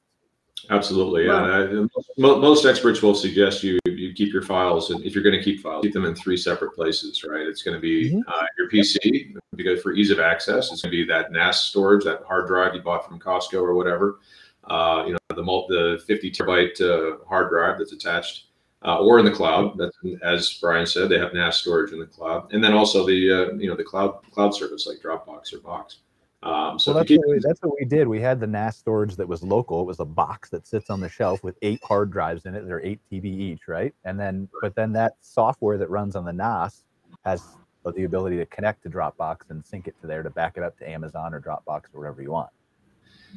Absolutely, yeah. Most experts will suggest you you keep your files, and if you're going to keep files, keep them in three separate places. Right? It's going to be mm-hmm. uh, your PC because for ease of access, it's going to be that NAS storage, that hard drive you bought from Costco or whatever. Uh, you know, the the 50 terabyte uh, hard drive that's attached, uh, or in the cloud. That's as Brian said, they have NAS storage in the cloud, and then also the uh, you know the cloud cloud service like Dropbox or Box. Um, so well, that's, what we, that's what we did. We had the NAS storage that was local. It was a box that sits on the shelf with eight hard drives in it. They're eight TB each, right? And then, but then that software that runs on the NAS has the ability to connect to Dropbox and sync it to there to back it up to Amazon or Dropbox or wherever you want.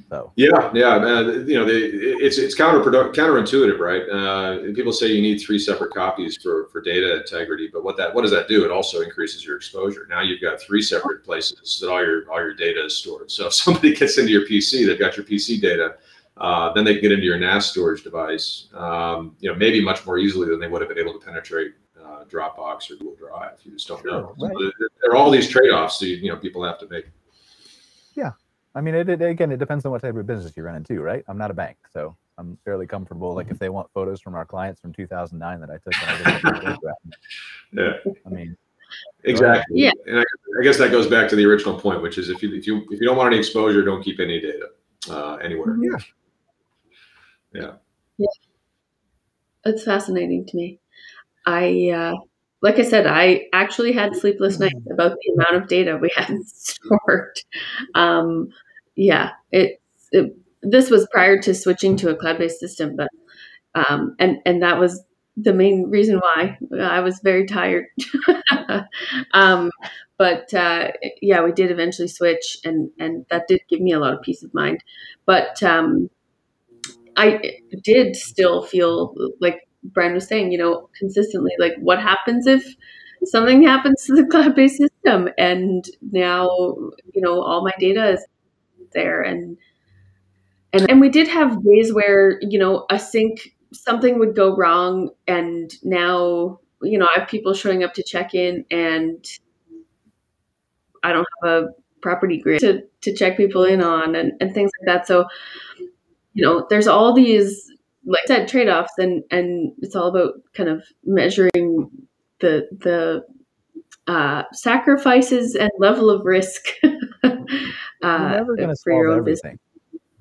So yeah, yeah, man. You know, they, it's it's counterproductive, counterintuitive, right? Uh, people say you need three separate copies for for data integrity, but what that what does that do? It also increases your exposure. Now you've got three separate places that all your all your data is stored. So if somebody gets into your PC, they've got your PC data. Uh, then they can get into your NAS storage device. Um, you know, maybe much more easily than they would have been able to penetrate uh, Dropbox or Google Drive. You just don't sure, know. Right. So there are all these trade-offs. You, you know, people have to make. Yeah, I mean, it, it, again, it depends on what type of business you run into, right? I'm not a bank, so I'm fairly comfortable. Like if they want photos from our clients from 2009 that I took, I yeah. I mean, exactly. Yeah. And I, I, guess that goes back to the original point, which is if you if you if you don't want any exposure, don't keep any data uh, anywhere. Yeah. Yeah. Yeah. It's fascinating to me. I uh, like I said, I actually had sleepless nights about the amount of data we had stored. Um, yeah, it, it, this was prior to switching to a cloud-based system, but um, and and that was the main reason why I was very tired. um, but uh, yeah, we did eventually switch, and and that did give me a lot of peace of mind. But um, I did still feel like Brian was saying, you know, consistently, like what happens if something happens to the cloud-based system, and now you know all my data is there. And and and we did have days where you know a sync something would go wrong and now you know i have people showing up to check in and i don't have a property grid to, to check people in on and, and things like that. So you know there's all these like I said trade-offs and and it's all about kind of measuring the the uh, sacrifices and level of risk uh, You're never going to solve everything. Business.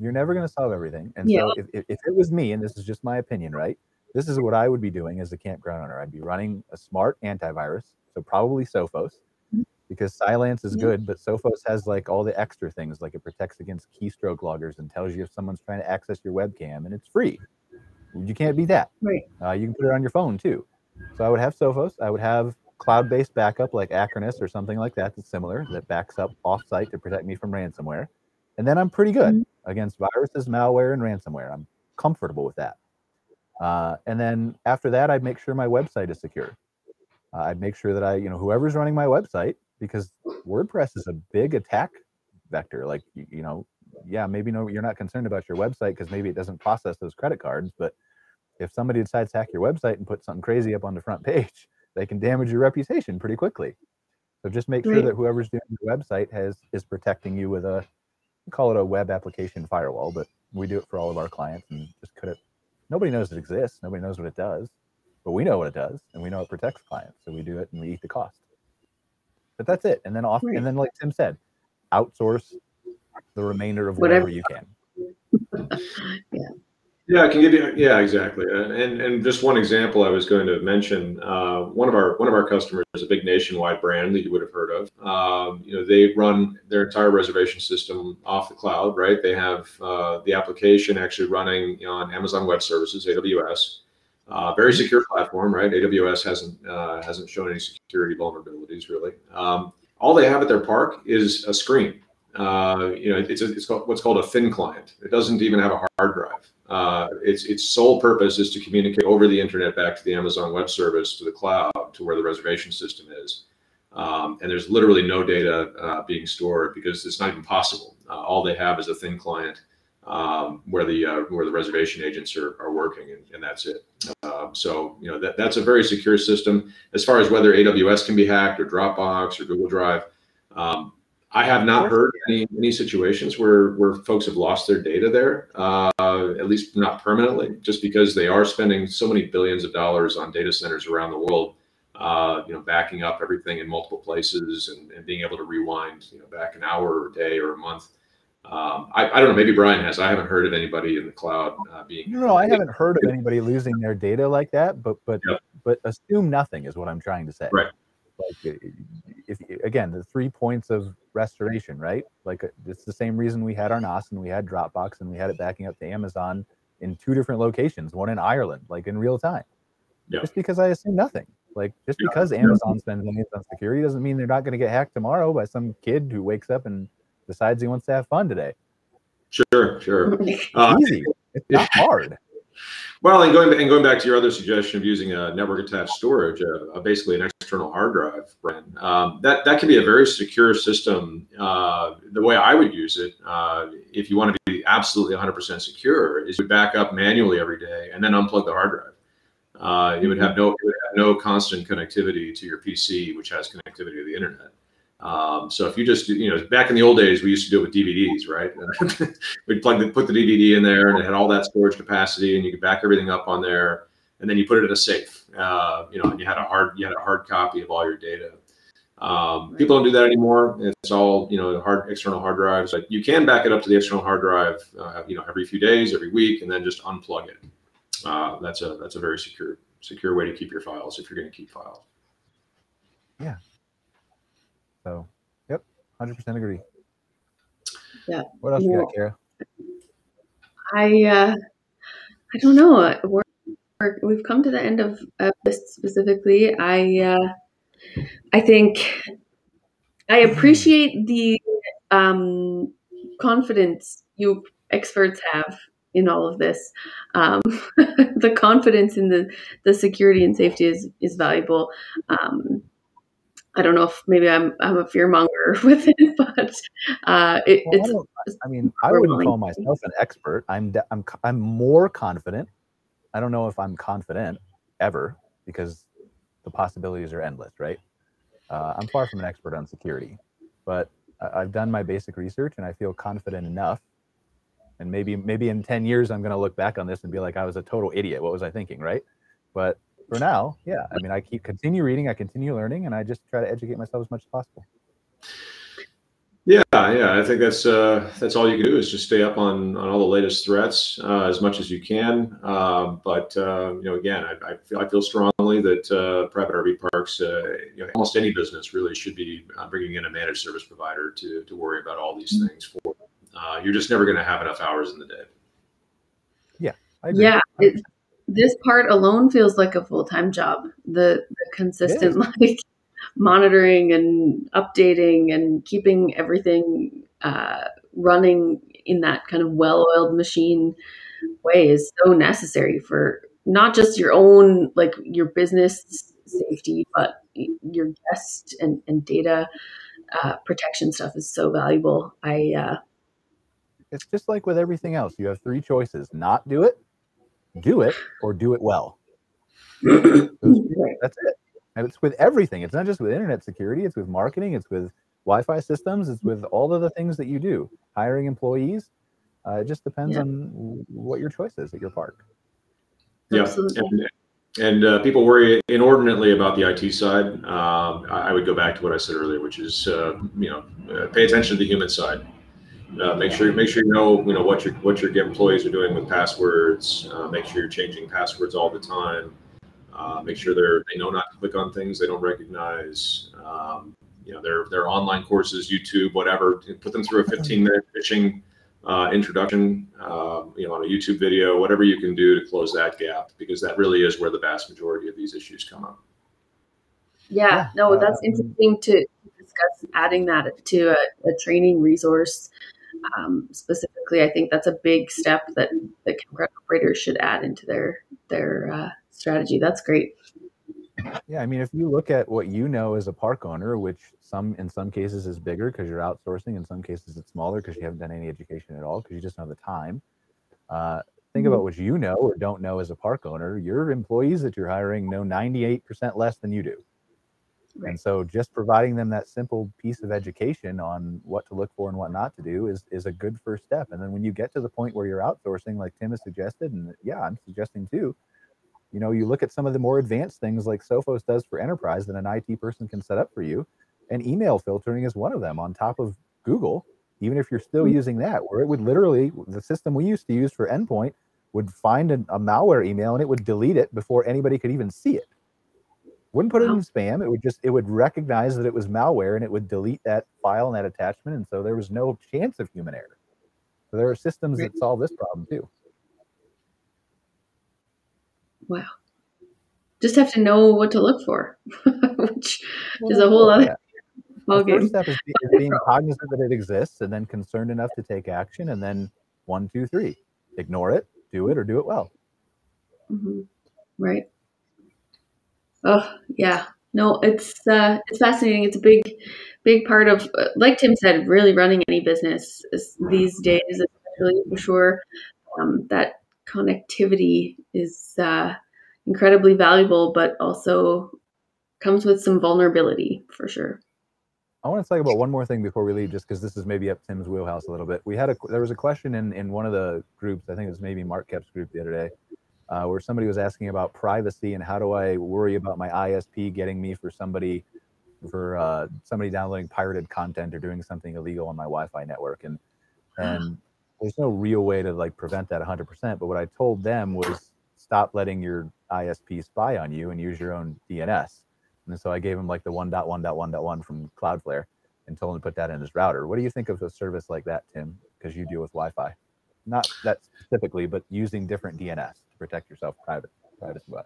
You're never going to solve everything. And yeah. so if, if, if it was me, and this is just my opinion, right? This is what I would be doing as a campground owner. I'd be running a smart antivirus, so probably Sophos, mm-hmm. because Cylance is yeah. good, but Sophos has like all the extra things, like it protects against keystroke loggers and tells you if someone's trying to access your webcam, and it's free. You can't beat that. Right. Uh, you can put it on your phone too. So I would have Sophos. I would have cloud-based backup like Acronis or something like that that's similar that backs up off-site to protect me from ransomware. And then I'm pretty good mm-hmm. against viruses, malware, and ransomware. I'm comfortable with that. Uh, and then after that, I'd make sure my website is secure. Uh, I'd make sure that I, you know, whoever's running my website, because WordPress is a big attack vector. Like, you, you know, yeah, maybe no, you're not concerned about your website because maybe it doesn't process those credit cards. But if somebody decides to hack your website and put something crazy up on the front page, they can damage your reputation pretty quickly. So just make sure that whoever's doing your website has is protecting you with a call it a web application firewall, but we do it for all of our clients and just cut it. Nobody knows it exists. Nobody knows what it does, but we know what it does and we know it protects clients. So we do it and we eat the cost. But that's it. And then off, Right. and then like Tim said, outsource the remainder of whatever, Whatever. you can. Yeah, I can give you. Yeah, exactly. And and, just one example I was going to mention. Uh, one of our one of our customers is a big nationwide brand that you would have heard of. Um, you know, they run their entire reservation system off the cloud, right? They have uh, the application actually running on Amazon Web Services (AWS). Uh, very secure platform, right? AWS hasn't uh, hasn't shown any security vulnerabilities really. Um, all they have at their park is a screen. Uh, you know, it's a, it's called, what's called a thin client. It doesn't even have a hard drive. Uh, its its sole purpose is to communicate over the internet back to the Amazon Web Service to the cloud to where the reservation system is. Um, and there's literally no data uh, being stored because it's not even possible. Uh, all they have is a thin client um, where the uh, where the reservation agents are, are working, and, and that's it. Um, so you know that that's a very secure system. As far as whether AWS can be hacked or Dropbox or Google Drive, um, I have not heard any any situations where where folks have lost their data there. Uh, at least not permanently, just because they are spending so many billions of dollars on data centers around the world. Uh, you know, backing up everything in multiple places and, and being able to rewind, you know, back an hour or a day or a month. Um, I, I don't know. Maybe Brian has. I haven't heard of anybody in the cloud uh, being. No, no, I haven't heard of anybody losing their data like that, but but Yep. but assume nothing is what I'm trying to say. Right. Like if again, the three points of restoration, right? Like uh, it's the same reason we had our NAS and we had Dropbox and we had it backing up to Amazon in two different locations, one in Ireland, like in real time. Yeah. Just because I assume nothing. Like just Yeah. because Amazon spends millions on security doesn't mean they're not going to get hacked tomorrow by some kid who wakes up and decides he wants to have fun today. Sure, sure. Uh, Easy. It's not hard. Well, and going and going back to your other suggestion of using a network attached storage, uh, basically an external hard drive, um, that that can be a very secure system. Uh, the way I would use it, uh, if you want to be absolutely 100% secure, is you back up manually every day and then unplug the hard drive. Uh, it would have no it would have no constant connectivity to your PC, which has connectivity to the internet. Um, so if you just you know back in the old days, we used to do it with DVDs, right? We'd plug the, put the DVD in there, and it had all that storage capacity, and you could back everything up on there, and then you put it in a safe. Uh, you know, and you had a hard you had a hard copy of all your data. Um, people don't do that anymore. It's all you know, hard external hard drives. Like you can back it up to the external hard drive, uh, you know, every few days, every week, and then just unplug it. Uh, that's a that's a very secure secure way to keep your files if you're going to keep files. So, yep, hundred percent agree. Yeah. What else you got, Kara? I uh, I don't know. We're, we're, we've come to the end of, of this specifically. I uh, I think I appreciate the um, confidence you experts have in all of this. Um, the confidence in the the security and safety is is valuable. Um, I don't know if maybe I'm I'm a fear monger with it, but uh, it, Well, I, it's don't, I mean, I wouldn't call myself an expert. I'm de- I'm I'm more confident. I don't know if I'm confident ever because the possibilities are endless, right? Uh, I'm far from an expert on security, but I- I've done my basic research and I feel confident enough. And maybe maybe in ten years I'm going to look back on this and be like, I was a total idiot. What was I thinking, right? But for now, yeah, I mean, I keep continue reading, I continue learning, and I just try to educate myself as much as possible. Yeah, yeah, I think that's uh, that's all you can do is just stay up on on all the latest threats uh, as much as you can. Um, but uh, you know, again, I, I feel I feel strongly that uh, private RV parks, uh, you know, almost any business really should be uh, bringing in a managed service provider to to worry about all these things for. Uh, you're just never going to have enough hours in the day. I agree. Yeah, it, this part alone feels like a full time job. The the consistent like monitoring and updating and keeping everything uh, running in that kind of well oiled machine way is so necessary for not just your own like your business safety, but your guest and, and data uh, protection stuff is so valuable. I uh, It's just like with everything else. You have three choices: not do it, do it, or do it well. That's it. And it's with everything. It's not just with internet security. It's with marketing. It's with Wi-Fi systems. It's with all of the things that you do. hiring employees. Uh, it just depends Yeah. on what your choice is at your park. Yeah, Absolutely. and, and uh, people worry inordinately about the IT side. Um, I, I would go back to what I said earlier, which is uh, you know uh, pay attention to the human side. Uh, make sure make sure you know you know what your what your employees are doing with passwords. Uh, make sure you're changing passwords all the time. Uh, make sure they're they know not to click on things they don't recognize. Um, you know their their online courses, YouTube, whatever. Put them through a 15 minute phishing uh, introduction, uh, you know, on a YouTube video, whatever you can do to close that gap, because that really is where the vast majority of these issues come up. Yeah, Yeah, no, uh, that's interesting to discuss adding that to a, a training resource. Um, specifically, I think that's a big step that the campground operators should add into their their uh, strategy. That's great. Yeah, I mean, if you look at what you know as a park owner, which some in some cases is bigger because you're outsourcing, in some cases it's smaller because you haven't done any education at all because you just don't have the time. Uh, think about what you know or don't know as a park owner. Your employees that you're hiring know 98% less than you do. Right. And so just providing them that simple piece of education on what to look for and what not to do is is a good first step. And then when you get to the point where you're outsourcing, like Tim has suggested, and yeah, I'm suggesting too, you know, you look at some of the more advanced things like Sophos does for enterprise that an IT person can set up for you, and email filtering is one of them on top of Google. Even if you're still Mhm. using that, where it would literally the system we used to use for endpoint would find an, a malware email and it would delete it before anybody could even see it. Wouldn't put it Wow. in spam. It would just it would recognize that it was malware and it would delete that file and that attachment, and so there was no chance of human error. So there are systems that solve this problem too. Wow. Just have to know what to look for, which is a whole other Yeah. The ballgame. first step is, is being cognizant that it exists and then concerned enough to take action. And then one, two, three, ignore it, do it, or do it well. hmm Right. Oh yeah. No, it's uh, it's fascinating. It's a big, big part of, like Tim said, really running any business these days, especially for sure. Um, that connectivity is uh, incredibly valuable, but also comes with some vulnerability for sure. I want to talk about one more thing before we leave, just because this is maybe up Tim's wheelhouse a little bit. We had a there was a question in in one of the groups. I think it was maybe Mark Kep's group the other day, uh, where somebody was asking about privacy and how do I worry about my ISP getting me for somebody for uh, somebody downloading pirated content or doing something illegal on my Wi-Fi network, and and there's no real way to like prevent that 100%. But what I told them was stop letting your ISP spy on you and use your own DNS. And so I gave him like the 1.1.1.1 from Cloudflare and told him to put that in his router. What do you think of a service like that, Tim? Because you deal with Wi-Fi, not that specifically, but using different DNS protect yourself private privacy wise.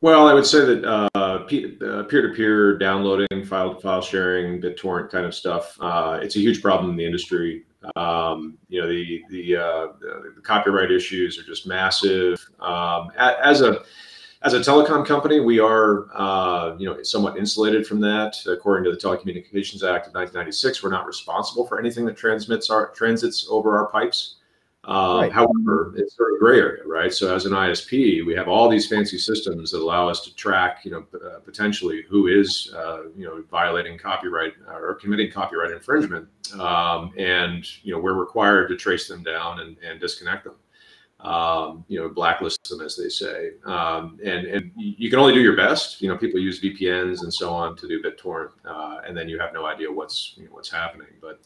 Well, I would say that uh, uh, peer-to-peer downloading, file file sharing, BitTorrent kind of stuff. Uh, it's a huge problem in the industry. Um, you know, the the, uh, the copyright issues are just massive. Um, as a as a telecom company, we are uh, you know somewhat insulated from that. According to the Telecommunications Act of 1996, we're not responsible for anything that transmits our transits over our pipes. Um, Right. However, it's sort of gray area, right? So as an ISP, we have all these fancy systems that allow us to track, you know, uh, potentially who is, uh, you know, violating copyright or committing copyright infringement, um, and you know we're required to trace them down and, and disconnect them, um, you know, blacklist them as they say, um, and and you can only do your best. You know, people use VPNs and so on to do BitTorrent, uh, and then you have no idea what's you know, what's happening, but.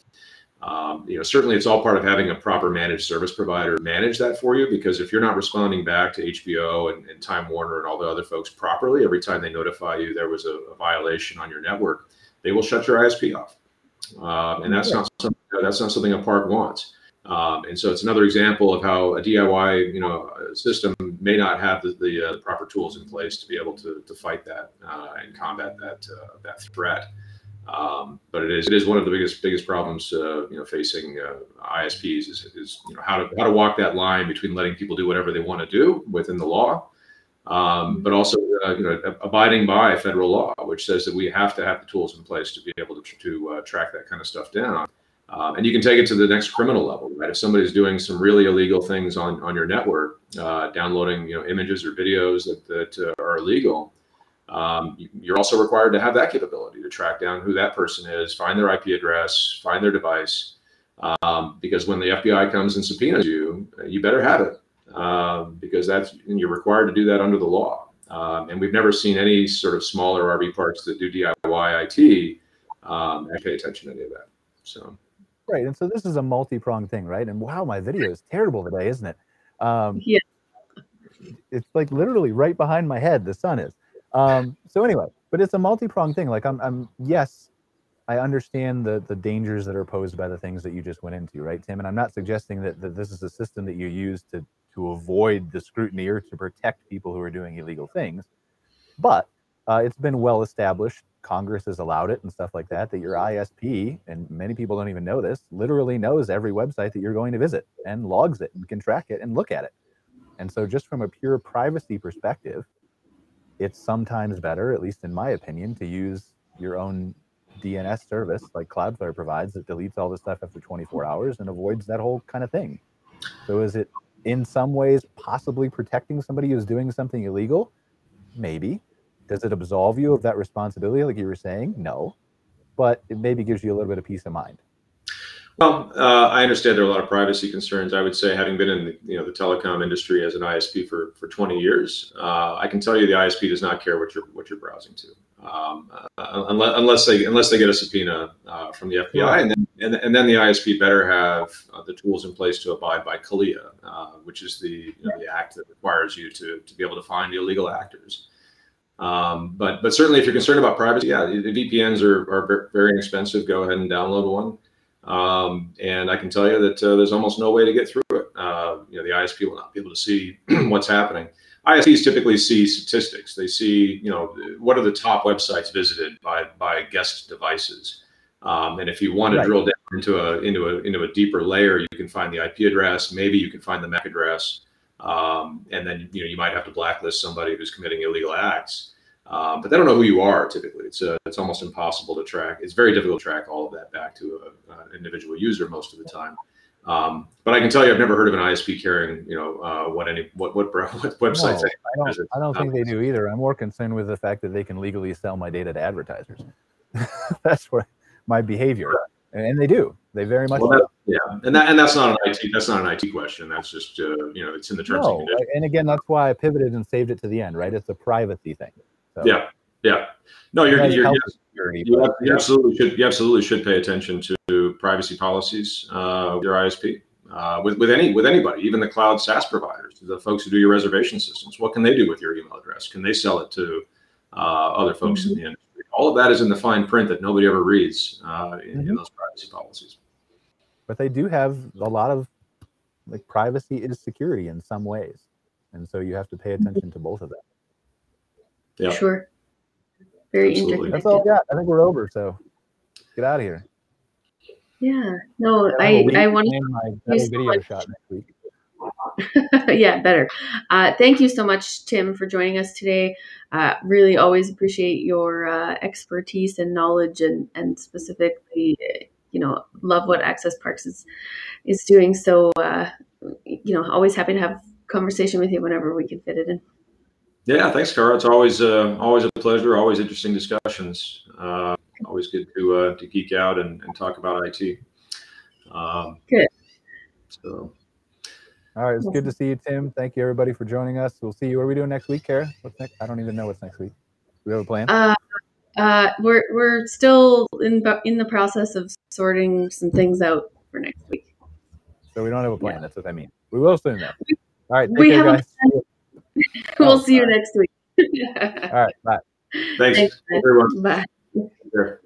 Um, you know, certainly it's all part of having a proper managed service provider manage that for you. Because if you're not responding back to HBO and, and Time Warner and all the other folks properly every time they notify you there was a, a violation on your network, they will shut your ISP off. Um, and that's not something, that's not something a park wants. Um, and so it's another example of how a DIY, you know, system may not have the, the uh, proper tools in place to be able to, to fight that uh, and combat that uh, that threat. Um, but it is it is one of the biggest biggest problems uh, you know facing uh, ISPs is, is you know how to how to walk that line between letting people do whatever they want to do within the law, um, but also uh, you know abiding by federal law, which says that we have to have the tools in place to be able to to uh, track that kind of stuff down. Um, and you can take it to the next criminal level, right? If somebody's doing some really illegal things on on your network, uh, downloading you know images or videos that that uh, are illegal um, you- you're also required to have that capability to track down who that person is, find their IP address, find their device, Um, because when the FBI comes and subpoenas you, you better have it um, because that's you're required to do that under the law. Um, and we've never seen any sort of smaller RV parks that do DIY IT um, and pay attention to any of that. So. Right, and so this is a multi-pronged thing, right? And wow, my video is terrible today, isn't it? Um, yeah. It's like literally right behind my head. The sun is. Um, so anyway, but it's a multi-pronged thing. Like I'm, I'm yes, I understand the the dangers that are posed by the things that you just went into, right, Tim? And I'm not suggesting that, that this is a system that you use to to avoid the scrutiny or to protect people who are doing illegal things. But uh, it's been well established. Congress has allowed it and stuff like that. That your ISP, and many people don't even know this, literally knows every website that you're going to visit and logs it and can track it and look at it. And so, just from a pure privacy perspective, it's sometimes better, at least in my opinion, to use your own DNS service like Cloudflare provides that deletes all the stuff after 24 hours and avoids that whole kind of thing. So, is it in some ways possibly protecting somebody who's doing something illegal? Maybe. Does it absolve you of that responsibility, like you were saying? No. But it maybe gives you a little bit of peace of mind. Well, uh, I understand there are a lot of privacy concerns. I would say, having been in the, you know the telecom industry as an ISP for, for 20 years, uh, I can tell you the ISP does not care what you're what you're browsing to um, uh, unless, unless they unless they get a subpoena uh, from the FBI, yeah. and then and, and, then the ISP better have uh, the tools in place to abide by CALEA, uh, which is the you know, the act that requires you to to be able to find illegal actors. Um, but but certainly, if you're concerned about privacy, yeah, the VPNs are are very inexpensive. Go ahead and download one. Um, and I can tell you that uh, there's almost no way to get through it. Uh, you know, the ISP will not be able to see what's happening. ISPs typically see statistics. They see, you know, what are the top websites visited by by guest devices. Um, and if you want to right. drill down into a into a into a deeper layer, you can find the IP address. Maybe you can find the MAC address, um, and then you know you might have to blacklist somebody who's committing illegal acts. Um, but they don't know who you are. Typically, it's a, it's almost impossible to track. It's very difficult to track all of that back to an individual user most of the time. Um, but I can tell you, I've never heard of an ISP caring, you know, uh, what any what what, what websites. No, I don't, I don't think they do either. I'm more concerned with the fact that they can legally sell my data to advertisers. that's what my behavior, and they do. They very much. Well, that, yeah, and that and that's not an IT. That's not an IT question. That's just uh, you know, it's in the terms no, and conditions. And again, that's why I pivoted and saved it to the end. Right, it's a privacy thing. So. Yeah, yeah. No, you're, you're, you're security, you, but, you absolutely should you absolutely should pay attention to privacy policies uh, with your ISP. Uh, with, with any with anybody, even the cloud SaaS providers, the folks who do your reservation systems. What can they do with your email address? Can they sell it to uh, other folks mm-hmm. in the industry? All of that is in the fine print that nobody ever reads uh, in, mm-hmm. in, those privacy policies. But they do have a lot of like privacy is security in some ways, and so you have to pay attention to both of them. Yeah, sure. Very Absolutely. That's all I got. I think we're over. So get out of here. Yeah. No, I I want to my video shot next week. yeah, better. Uh, thank you so much, Tim, for joining us today. Uh, really, always appreciate your uh, expertise and knowledge, and and specifically, you know, love what Access Parks is is doing. So, uh, you know, always happy to have conversation with you whenever we can fit it in. Yeah, thanks, Cara. It's always uh, always a pleasure. Always interesting discussions. Uh, always good to uh, to geek out and, and talk about IT. Um, good. So. All right, it's good to see you, Tim. Thank you, everybody, for joining us. We'll see you. What are we doing next week, Cara? What's next? I don't even know what's next week. Do we have a plan? Uh, uh, we're we're still in in the process of sorting some things out for next week. So we don't have a plan. Yeah. That's what I mean. We will soon, though. All right, we care, have guys. we'll oh, see you next week. all right, bye. Thanks, Thanks everyone. Bye. Sure.